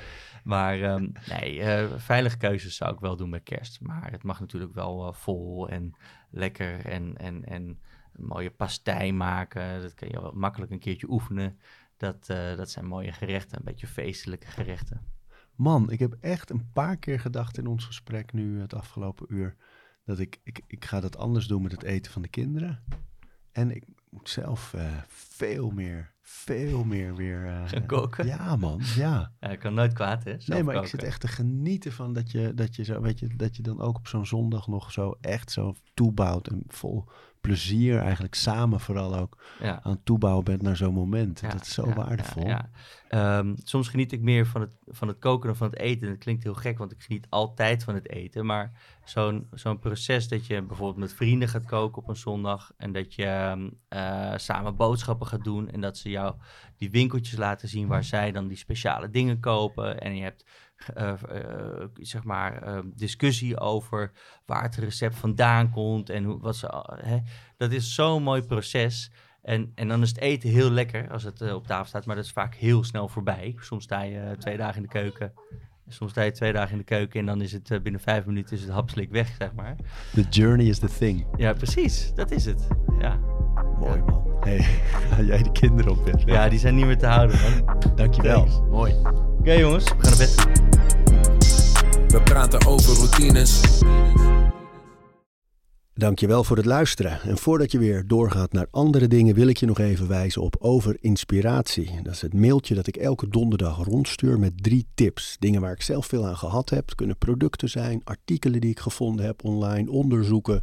maar um, nee, uh, veilige keuzes zou ik wel doen bij kerst, maar het mag natuurlijk wel uh, vol en lekker en, en, en een mooie pastei maken. Dat kan je wel makkelijk een keertje oefenen. Dat, uh, dat zijn mooie gerechten, een beetje feestelijke gerechten. Man, ik heb echt een paar keer gedacht in ons gesprek nu het afgelopen uur. Dat ik, ik, ik ga dat anders doen met het eten van de kinderen. En ik moet zelf uh, veel meer, veel meer weer... Uh, Gaan koken? Ja man, ja. ja. Ik kan nooit kwaad hè, Nee, maar ik zit echt te genieten van dat je, dat je, zo, weet je, dat je dan ook op zo'n zondag nog zo echt zo toebouwt en vol plezier eigenlijk samen vooral ook ja. aan het toebouwen bent naar zo'n moment. dat is zo waardevol. Um, soms geniet ik meer van het, van het koken dan van het eten. Dat klinkt heel gek, want ik geniet altijd van het eten. Maar zo'n zo'n proces dat je bijvoorbeeld met vrienden gaat koken op een zondag... en dat je uh, samen boodschappen gaat doen... en dat ze jou die winkeltjes laten zien waar zij dan die speciale dingen kopen... en je hebt uh, uh, zeg maar, uh, discussie over waar het recept vandaan komt en hoe, wat ze. Hè, dat is zo'n mooi proces. En, en dan is het eten heel lekker als het op tafel staat, maar dat is vaak heel snel voorbij. Soms sta je twee dagen in de keuken. Soms sta je twee dagen in de keuken en dan is het binnen vijf minuten is het hapslik weg, zeg maar. The journey is the thing. Ja, precies. Dat is het. Ja. Mooi man. Hey, ga jij de kinderen op bed? Ja, die zijn niet meer te houden man. Dankjewel. Thanks. Mooi. Oké okay, jongens, we gaan naar bed. We praten over routines. Dankjewel voor het luisteren. En voordat je weer doorgaat naar andere dingen, wil ik je nog even wijzen op Over Inspiratie. Dat is het mailtje dat ik elke donderdag rondstuur met drie tips. Dingen waar ik zelf veel aan gehad heb. Het kunnen producten zijn, artikelen die ik gevonden heb online, onderzoeken